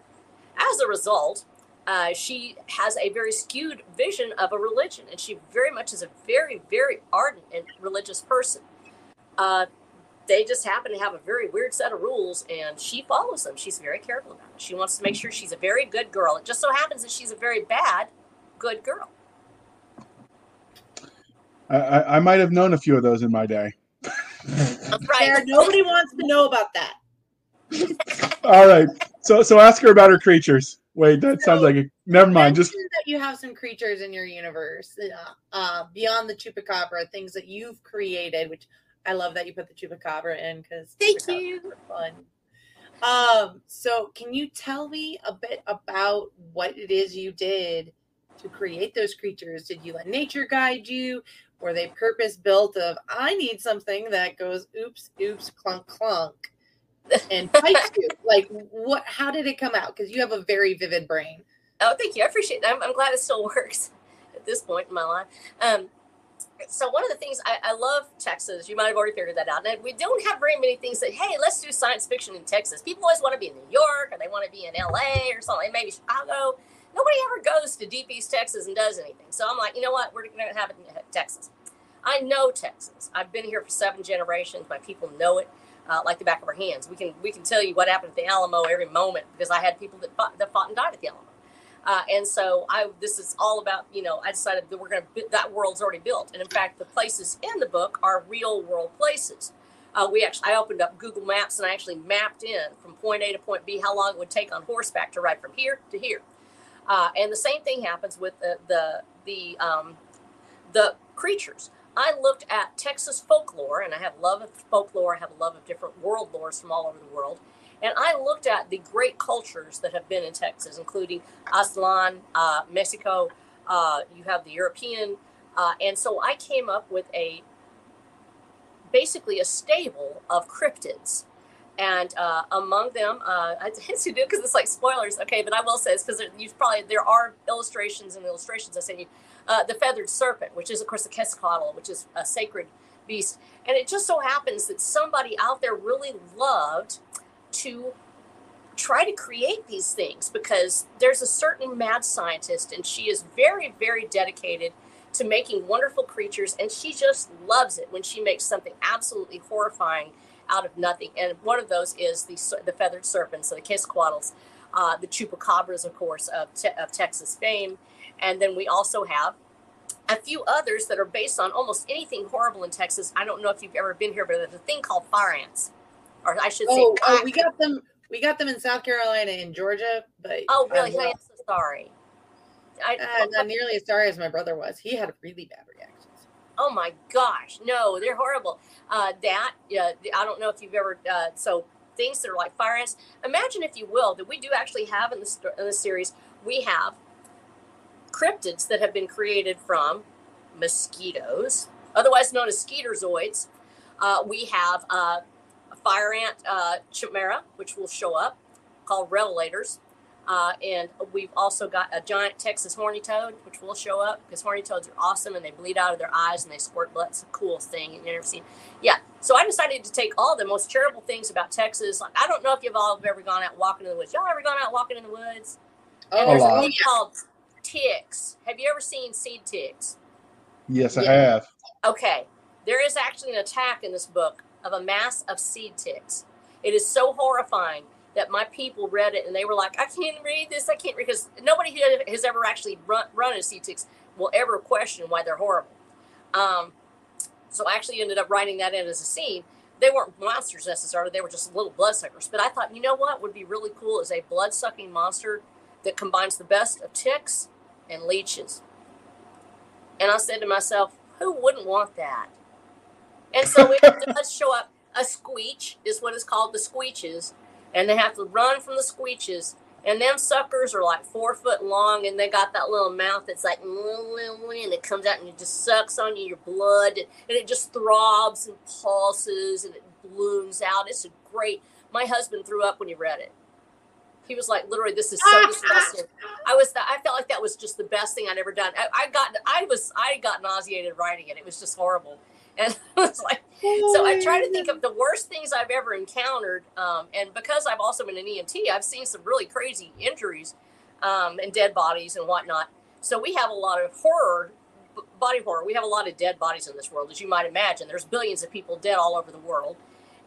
As a result, uh, she has a very skewed vision of a religion, and she very much is a very, very ardent and religious person. Uh, they just happen to have a very weird set of rules, and she follows them. She's very careful about it. She wants to make sure she's a very good girl. It just so happens that she's a very bad, good girl. I, I might have known a few of those in my day. right. nobody wants to know about that. All right. So so ask her about her creatures. Wait, that so, sounds like a never mind. Just that you have some creatures in your universe uh, uh, beyond the chupacabra, things that you've created, which I love that you put the chupacabra in because thank you. Fun. Um, so can you tell me a bit about what it is you did to create those creatures? Did you let nature guide you? Were they purpose built of I need something that goes oops, oops, clunk, clunk? And you. Like, what? How did it come out? Because you have a very vivid brain. Oh, thank you. I appreciate that. I'm, I'm glad it still <laughs> works at this point in my life. Um, so one of the things I, I, love Texas. You might have already figured that out. And we don't have very many things that hey, let's do science fiction in Texas. People always want to be in New York or they want to be in L.A. or something, maybe Chicago. Nobody ever goes to deep East Texas and does anything. So I'm like, you know what? We're going to have it in Texas. I know Texas. I've been here for seven generations. My people know it uh, like the back of our hands. We can we can tell you what happened at the Alamo every moment because I had people that fought, that fought and died at the Alamo. Uh, and so I this is all about you know I decided that we're going to that world's already built, and in fact the places in the book are real world places. Uh, we actually I opened up Google Maps and I actually mapped in from point A to point B how long it would take on horseback to ride from here to here. Uh, and the same thing happens with the the the, um, the creatures. I looked at Texas folklore, and I have love of folklore. I have a love of different world lores from all over the world. And I looked at the great cultures that have been in Texas, including Aztlan, uh, Mexico. Uh, you have the European, uh, and so I came up with a basically a stable of cryptids. And uh, among them, uh, <laughs> I to do because it's like spoilers. Okay, but I will say this because you probably there are illustrations and illustrations I sent you uh, the feathered serpent, which is, of course, the Quetzalcoatl, which is a sacred beast. And it just so happens that somebody out there really loved to try to create these things because there's a certain mad scientist, and she is very, very dedicated to making wonderful creatures, and she just loves it when she makes something absolutely horrifying out of nothing. And one of those is the the feathered serpents, so the Quetzalcoatls, uh, the chupacabras, of course, of, te- of Texas fame, and then we also have a few others that are based on almost anything horrible in Texas. I don't know if you've ever been here, but there's a thing called fire ants, or I should oh, say, oh, we got them. We got them in South Carolina and Georgia, but oh, really? Um, I'm so sorry. I, uh, not nearly as sorry as my brother was. He had a really bad reactions. Oh my gosh, no, they're horrible. Uh, that uh, I don't know if you've ever uh, so things that are like fire ants. Imagine, if you will, that we do actually have in the in the series. We have cryptids that have been created from mosquitoes, otherwise known as skeeterzoids. Uh, we have uh, a fire ant uh, chimera, which will show up, called revelators. Uh, and we've also got a giant Texas horny toad, which will show up because horny toads are awesome and they bleed out of their eyes and they squirt blood. It's a cool thing you've ever seen. Yeah. So I decided to take all the most terrible things about Texas. Like, I don't know if you've all ever gone out walking in the woods. Y'all ever gone out walking in the woods? Oh, and there's a thing called ticks. Have you ever seen seed ticks? Yes, I have. Okay. There is actually an attack in this book of a mass of seed ticks. It is so horrifying that my people read it and they were like, I can't read this. I can't read because nobody who has ever actually run, run into seed ticks will ever question why they're horrible. Um, so I actually ended up writing that in as a scene. They weren't monsters necessarily; they were just little bloodsuckers. But I thought, you know what would be really cool is a blood-sucking monster that combines the best of ticks and leeches. And I said to myself, who wouldn't want that? And so it <laughs> does show up. a squeech is what is called the squeeches, and they have to run from the squeeches. And them suckers are like four foot long, and they got that little mouth that's like, and it comes out and it just sucks on you, your blood, and it just throbs and pulses and it balloons out. It's a great. My husband threw up when he read it. He was like, literally, this is so disgusting. I was, I felt like that was just the best thing I'd ever done. I, I got, I was, I got nauseated writing it. It was just horrible. <laughs> And it's like, so I try to think of the worst things I've ever encountered. Um, and because I've also been an EMT, I've seen some really crazy injuries um, and dead bodies and whatnot. So we have a lot of horror, body horror. We have a lot of dead bodies in this world, as you might imagine. There's billions of people dead all over the world.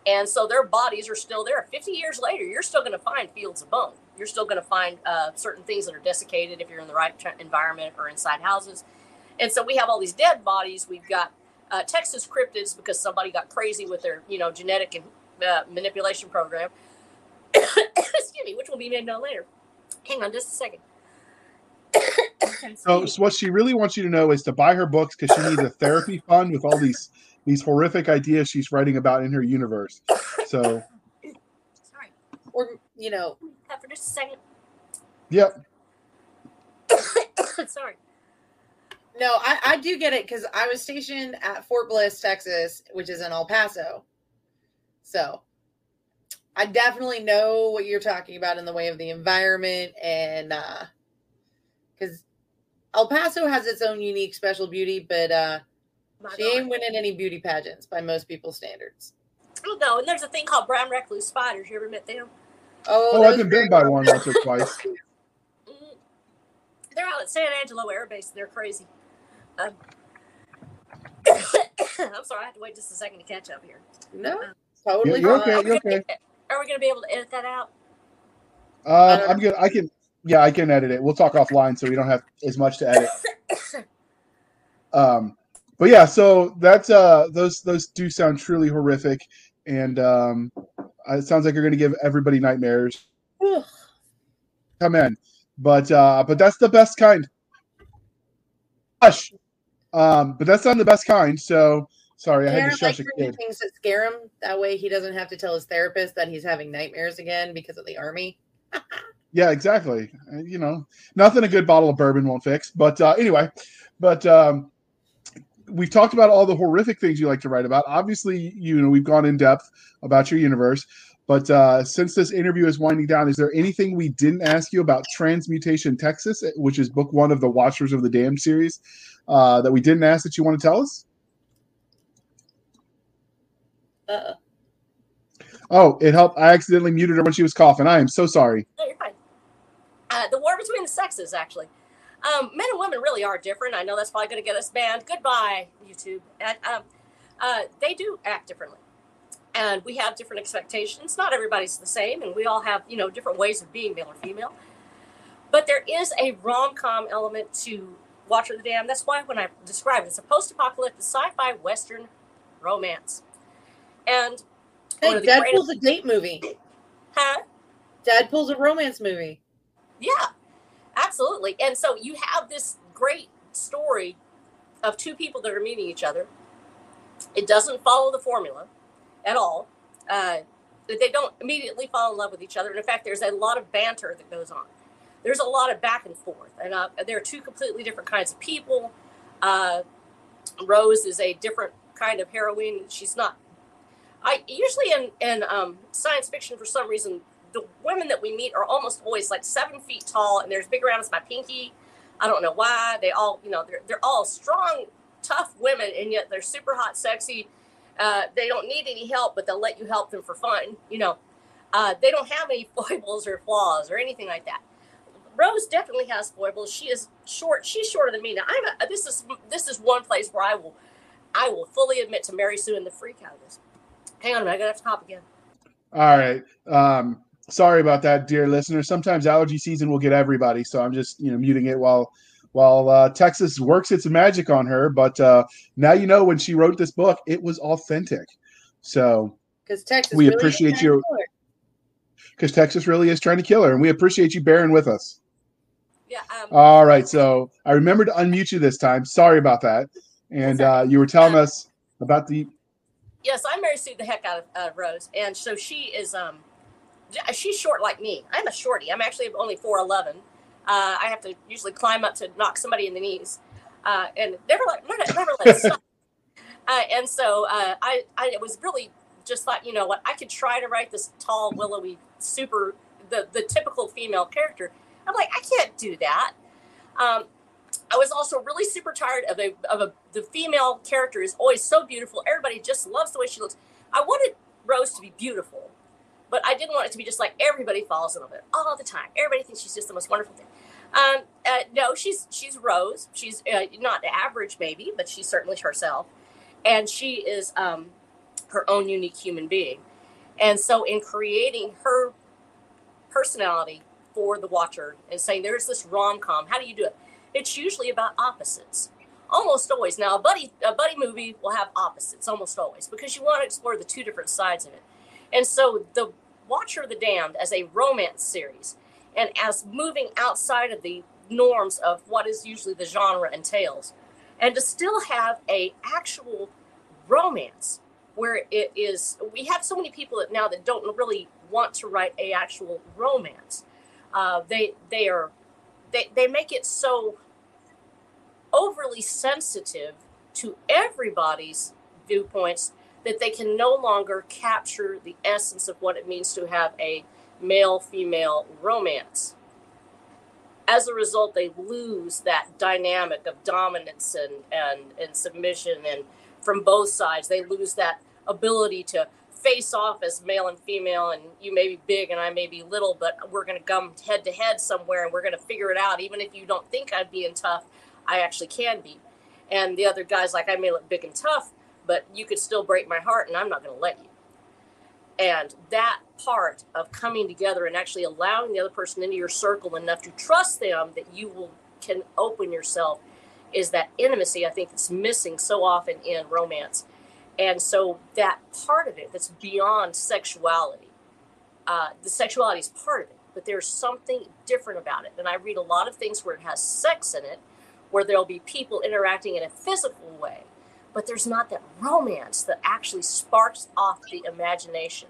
And so their bodies are still there. 50 years later, you're still going to find fields of bone. You're still going to find uh, certain things that are desiccated if you're in the right environment or inside houses. And so we have all these dead bodies. We've got uh, Texas cryptids because somebody got crazy with their, you know, genetic and uh, manipulation program. <coughs> Excuse me, which will be made known later. Hang on just a second. so, so, what she really wants you to know is to buy her books because she needs a therapy fund with all these these horrific ideas she's writing about in her universe. So, sorry, or you know, for just a second. Yep. <coughs> sorry. No, I, I do get it because I was stationed at Fort Bliss, Texas, which is in El Paso. So I definitely know what you're talking about in the way of the environment and uh because El Paso has its own unique special beauty, but uh my she God. ain't winning any beauty pageants by most people's standards. Oh no, and there's a thing called brown recluse spiders. You ever met them? Oh, oh I've been bitten by one once or twice. <laughs> They're out at San Angelo Air Base. They're crazy. Um, <coughs> I'm sorry, I have to wait just a second to catch up here. No, uh, totally. You're okay. You're okay. Are we going to be able to edit that out? Uh, I'm good. I can. Yeah, I can edit it. We'll talk offline, so we don't have as much to edit. <coughs> um, but yeah, so that's uh, those those do sound truly horrific, and um, it sounds like you're going to give everybody nightmares. Come in, but uh, but that's the best kind. Hush. Um, but that's not the best kind. So sorry, I had to shush like a kid. Things that scare him. That way, he doesn't have to tell his therapist that he's having nightmares again because of the army. <laughs> yeah, exactly. Uh, you know, nothing a good bottle of bourbon won't fix. But uh, anyway, but um, we've talked about all the horrific things you like to write about. Obviously, you know, we've gone in depth about your universe. But uh, since this interview is winding down, is there anything we didn't ask you about Transmutation Texas, which is book one of the Watchers of the Damned series, uh, that we didn't ask that you want to tell us? Uh. Oh, it helped. I accidentally muted her when she was coughing. I am so sorry. No, you're fine. Uh, the war between the sexes, actually. Um, men and women really are different. I know that's probably going to get us banned. Goodbye, YouTube. And, um, uh, they do act differently and we have different expectations. Not everybody's the same, and we all have you know different ways of being male or female. But there is a rom com element to Watcher the Damned. That's why when I describe it, it's a post apocalyptic sci fi western romance. And hey, Deadpool's a date movie. Huh? Deadpool's a romance movie. Yeah, absolutely. And so you have this great story of two people that are meeting each other. It doesn't follow the formula at all. Uh, they don't immediately fall in love with each other. And in fact, there's a lot of banter that goes on. There's a lot of back and forth, and uh, there are two completely different kinds of people. Uh, Rose is a different kind of heroine. She's not. I usually in in um, science fiction for some reason the women that we meet are almost always like seven feet tall and they're as big around as my pinky. I don't know why. They all you know they're they're all strong, tough women, and yet they're super hot, sexy uh, they don't need any help, but they'll let you help them for fun. You know, uh, they don't have any <laughs> foibles or flaws or anything like that. Rose definitely has foibles. She is short. She's shorter than me. Now, I'm a, this is this is one place where I will I will fully admit to Mary Sue and the freak out of this. Hang on a minute, I gotta have to hop again. All right. Um, sorry about that, dear listener. Sometimes allergy season will get everybody, so I'm just you know muting it while while uh, Texas works its magic on her. But uh, now you know when she wrote this book, it was authentic. So because Texas, we really appreciate you. Because Texas really is trying to kill her, and we appreciate you bearing with us. Yeah. Um, All right. So I remember to unmute you this time. Sorry about that. And uh, you were telling us about the. yes, I Mary Sue the heck out of uh, Rose, and so she is um, she's short like me. I'm a shorty. I'm actually only four eleven. Uh, I have to usually climb up to knock somebody in the knees, uh, and never let never, never let stop. <laughs> Uh, and so uh, I I was really just thought you know what I could try to write this tall willowy super the the typical female character. I'm like I can't do that. Um, I was also really super tired of a of a the female character is always so beautiful. Everybody just loves the way she looks. I wanted Rose to be beautiful, but I didn't want it to be just like everybody falls in love with it all the time. Everybody thinks she's just the most wonderful thing. Um, uh, no, she's she's Rose. She's uh, not the average, maybe, but she's certainly herself, and she is um, her own unique human being. And so, in creating her personality for the watcher and saying there's this rom com, how do you do it? it's usually about opposites. Almost always. Now, a buddy a buddy movie will have opposites almost always because you want to explore the two different sides of it. And so, the Watcher the Damned as a romance series, and as moving outside of the norms of what is usually the genre entails, and to still have a actual romance where it is we have so many people that now that don't really want to write a actual romance. Uh, they they are they, they make it so overly sensitive to everybody's viewpoints that they can no longer capture the essence of what it means to have a male female romance. As a result, they lose that dynamic of dominance and, and, and submission, and from both sides, they lose that ability to face off as male and female, and you may be big and I may be little, but we're going to come head to head somewhere and we're going to figure it out. Even if you don't think I'd be in tough, I actually can be. And the other guy's like, I may look big and tough, but you could still break my heart and I'm not going to let you. And that part of coming together and actually allowing the other person into your circle enough to trust them that you will can open yourself is that intimacy I think that's missing so often in romance. And so that part of it that's beyond sexuality, uh, the sexuality is part of it, but there's something different about it. And I read a lot of things where it has sex in it, where there'll be people interacting in a physical way, but there's not that romance that actually sparks off the imagination.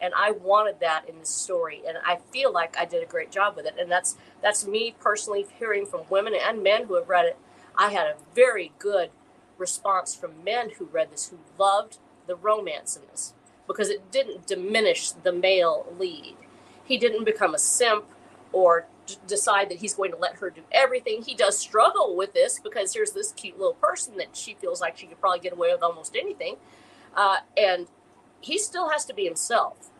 And I wanted that in this story, and I feel like I did a great job with it. And that's that's me personally hearing from women and men who have read it. I had a very good response from men who read this who loved the romance in this because it didn't diminish the male lead. He didn't become a simp or decide that he's going to let her do everything. He does struggle with this because here's this cute little person that she feels like she could probably get away with almost anything. Uh, and he still has to be himself.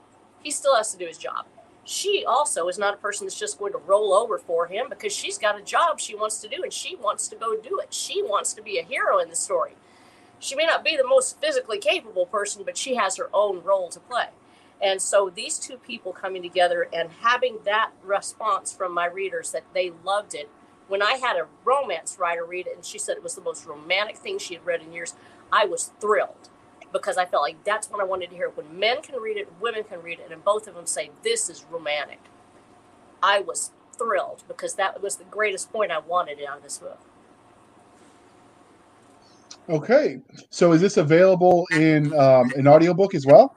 He still has to do his job. She also is not a person that's just going to roll over for him because she's got a job she wants to do and she wants to go do it. She wants to be a hero in the story. She may not be the most physically capable person, but she has her own role to play. And so these two people coming together and having that response from my readers that they loved it. When I had a romance writer read it and she said it was the most romantic thing she had read in years, I was thrilled because I felt like that's what I wanted to hear. When men can read it, women can read it, and both of them say, This is romantic. I was thrilled because that was the greatest point I wanted out of this book. Okay. So is this available in um, an audiobook as well?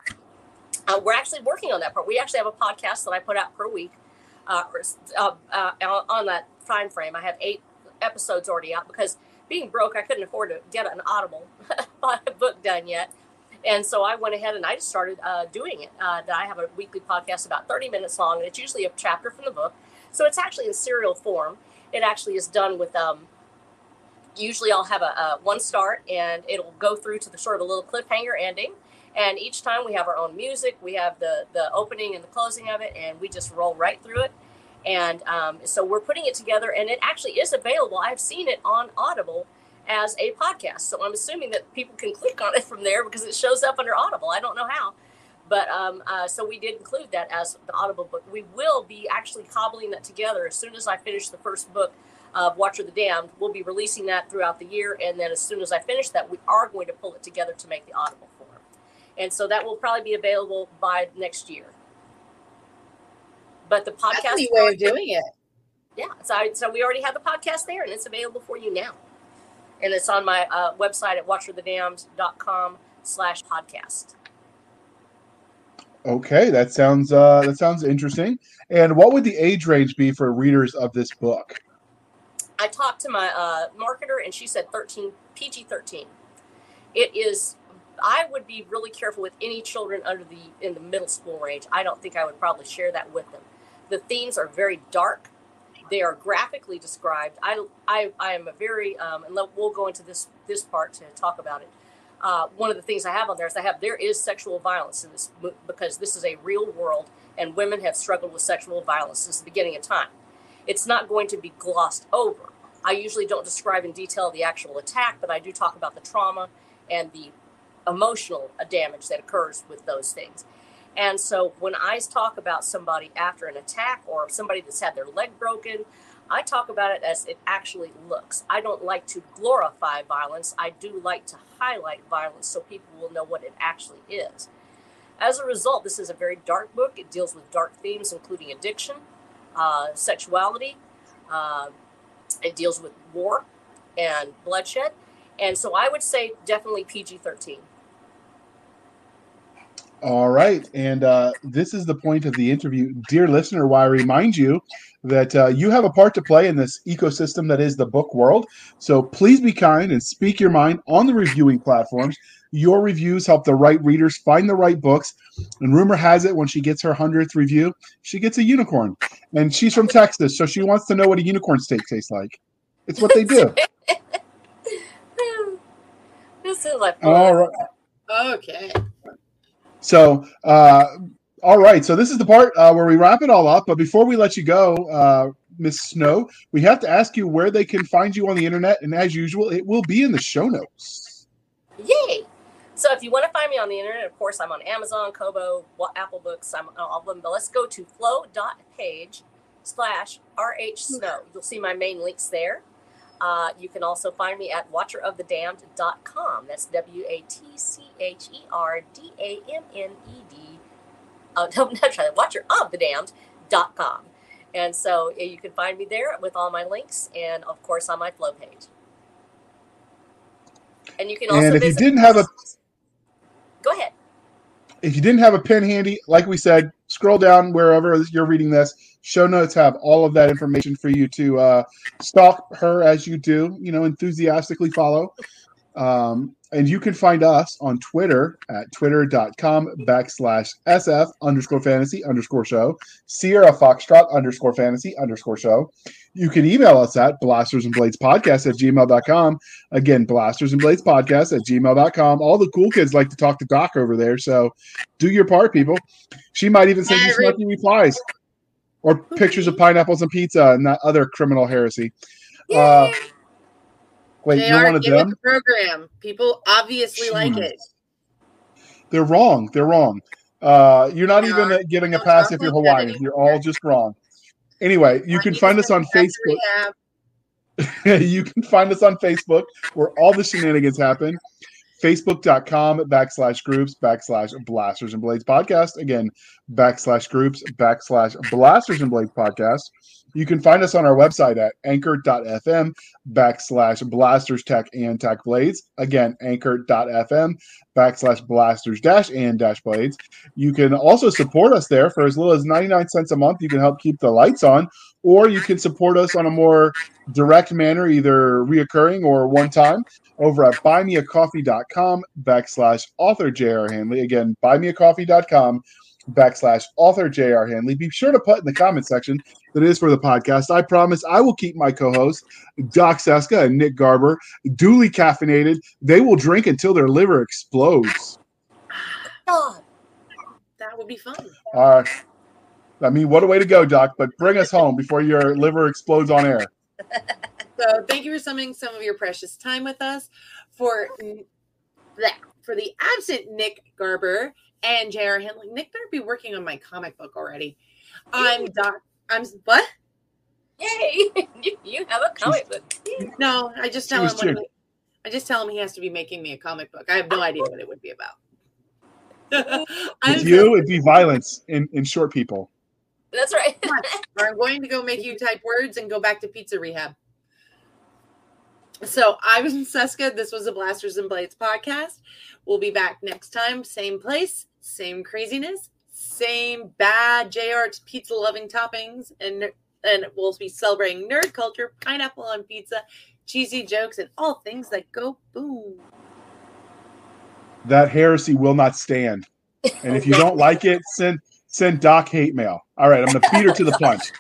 Uh, we're actually working on that part. We actually have a podcast that I put out per week uh, uh, uh, on that time frame. I have eight episodes already out because being broke, I couldn't afford to get an Audible <laughs> book done yet. And so I went ahead and I just started uh, doing it. Uh, I have a weekly podcast about 30 minutes long, and it's usually a chapter from the book. So it's actually in serial form. It actually is done with um, usually I'll have a, a, one start and it'll go through to the sort of a little cliffhanger ending and each time we have our own music, we have the the opening and the closing of it, and we just roll right through it. And um, so we're putting it together, and it actually is available. I've seen it on Audible as a podcast, so I'm assuming that people can <laughs> click on it from there because it shows up under Audible. I don't know how, but um, uh, so we did include that as the Audible book. We will be actually cobbling that together as soon as I finish the first book of Watcher the Damned. We'll be releasing that throughout the year, and then as soon as I finish that, we are going to pull it together to make the Audible and so that will probably be available by next year. But the podcast That's a way of doing it. Yeah, so I, so we already have the podcast there, and it's available for you now. And it's on my uh, website at watcherthedamned.com slash podcast. Okay, that sounds uh, that sounds interesting. And what would the age range be for readers of this book? I talked to my uh, marketer, and she said 13 PG 13. It is. I would be really careful with any children under the in the middle school range. I don't think I would probably share that with them. The themes are very dark. They are graphically described. I I, I am a very um, and we'll go into this this part to talk about it. Uh, one of the things I have on there is I have there is sexual violence in this because this is a real world and women have struggled with sexual violence since the beginning of time. It's not going to be glossed over. I usually don't describe in detail the actual attack, but I do talk about the trauma and the emotional damage that occurs with those things. And so when I talk about somebody after an attack or somebody that's had their leg broken, I talk about it as it actually looks. I don't like to glorify violence. I do like to highlight violence so people will know what it actually is. As a result, this is a very dark book. It deals with dark themes, including addiction, uh, sexuality. Uh, it deals with war and bloodshed. And so I would say definitely PG 13. All right. And uh, this is the point of the interview. Dear listener, why I remind you that uh, you have a part to play in this ecosystem that is the book world. So please be kind and speak your mind on the reviewing platforms. Your reviews help the right readers find the right books. And rumor has it, when she gets her 100th review, she gets a unicorn. And she's from Texas, so she wants to know what a unicorn steak tastes like. It's what they do. <laughs> this is like All right. Okay. So, uh, all right. So this is the part uh, where we wrap it all up. But before we let you go, uh, Miss Snow, we have to ask you where they can find you on the internet. And as usual, it will be in the show notes. Yay! So if you want to find me on the internet, of course, I'm on Amazon, Kobo, Apple Books. I'm on all of them. But let's go to flow.page slash RH Snow. You'll see my main links there. Uh, you can also find me at watcherofthedamned.com. That's W A T C H E R D A M N E D. Uh, <laughs> no, not try Watcher of the Damned.com. And so you can find me there with all my links and, of course, on my flow page. And you can also. And if you didn't have a. Go ahead. If you didn't have a pen handy, like we said, scroll down wherever you're reading this. Show notes have all of that information for you to uh, stalk her as you do, you know, enthusiastically follow. Um, and you can find us on Twitter at twitter.com backslash SF underscore fantasy underscore show, Sierra Foxtrot underscore fantasy underscore show. You can email us at blasters and blades podcast at gmail.com. Again, blasters and blades podcast at gmail.com. All the cool kids like to talk to Doc over there. So do your part, people. She might even send you snarky replies or pictures of pineapples and pizza and that other criminal heresy. Uh, Wait, they you're one of them? The program. People obviously Jeez. like it. They're wrong. They're wrong. Uh, you're not they even are. getting a pass if you're Hawaiian. You're all just wrong. Anyway, you can find us on Facebook. <laughs> you can find us on Facebook where all the shenanigans happen. Facebook.com backslash groups backslash blasters and blades podcast. Again, backslash groups backslash blasters and blades podcast. You can find us on our website at anchor.fm backslash blasters tech and tech blades. Again, anchor.fm backslash blasters dash and dash blades. You can also support us there for as little as 99 cents a month. You can help keep the lights on, or you can support us on a more direct manner, either reoccurring or one time over at buymeacoffee.com backslash author JR Handley. Again, buymeacoffee.com backslash author J.R. Handley. Be sure to put in the comment section that it is for the podcast. I promise I will keep my co-hosts, Doc Seska and Nick Garber, duly caffeinated. They will drink until their liver explodes. Oh, that would be fun. Uh, I mean, what a way to go, Doc, but bring us home before your liver explodes on air. <laughs> So thank you for spending some of your precious time with us. For for the absent Nick Garber, and J.R. Handley. Nick better be working on my comic book already. I'm Doc. I'm what? Yay! <laughs> you have a comic book. No, I just tell him. He, I just tell him he has to be making me a comic book. I have no idea what it would be about. <laughs> With you, it'd be violence in, in short people. That's right. I'm going to go make you type words and go back to pizza rehab. So I was in Seska. This was a Blasters and Blades podcast. We'll be back next time, same place, same craziness, same bad JR's pizza loving toppings, and and we'll be celebrating nerd culture, pineapple on pizza, cheesy jokes, and all things that go boom. That heresy will not stand. And if you don't like it, send send Doc hate mail. All right, I'm gonna beat her to the punch.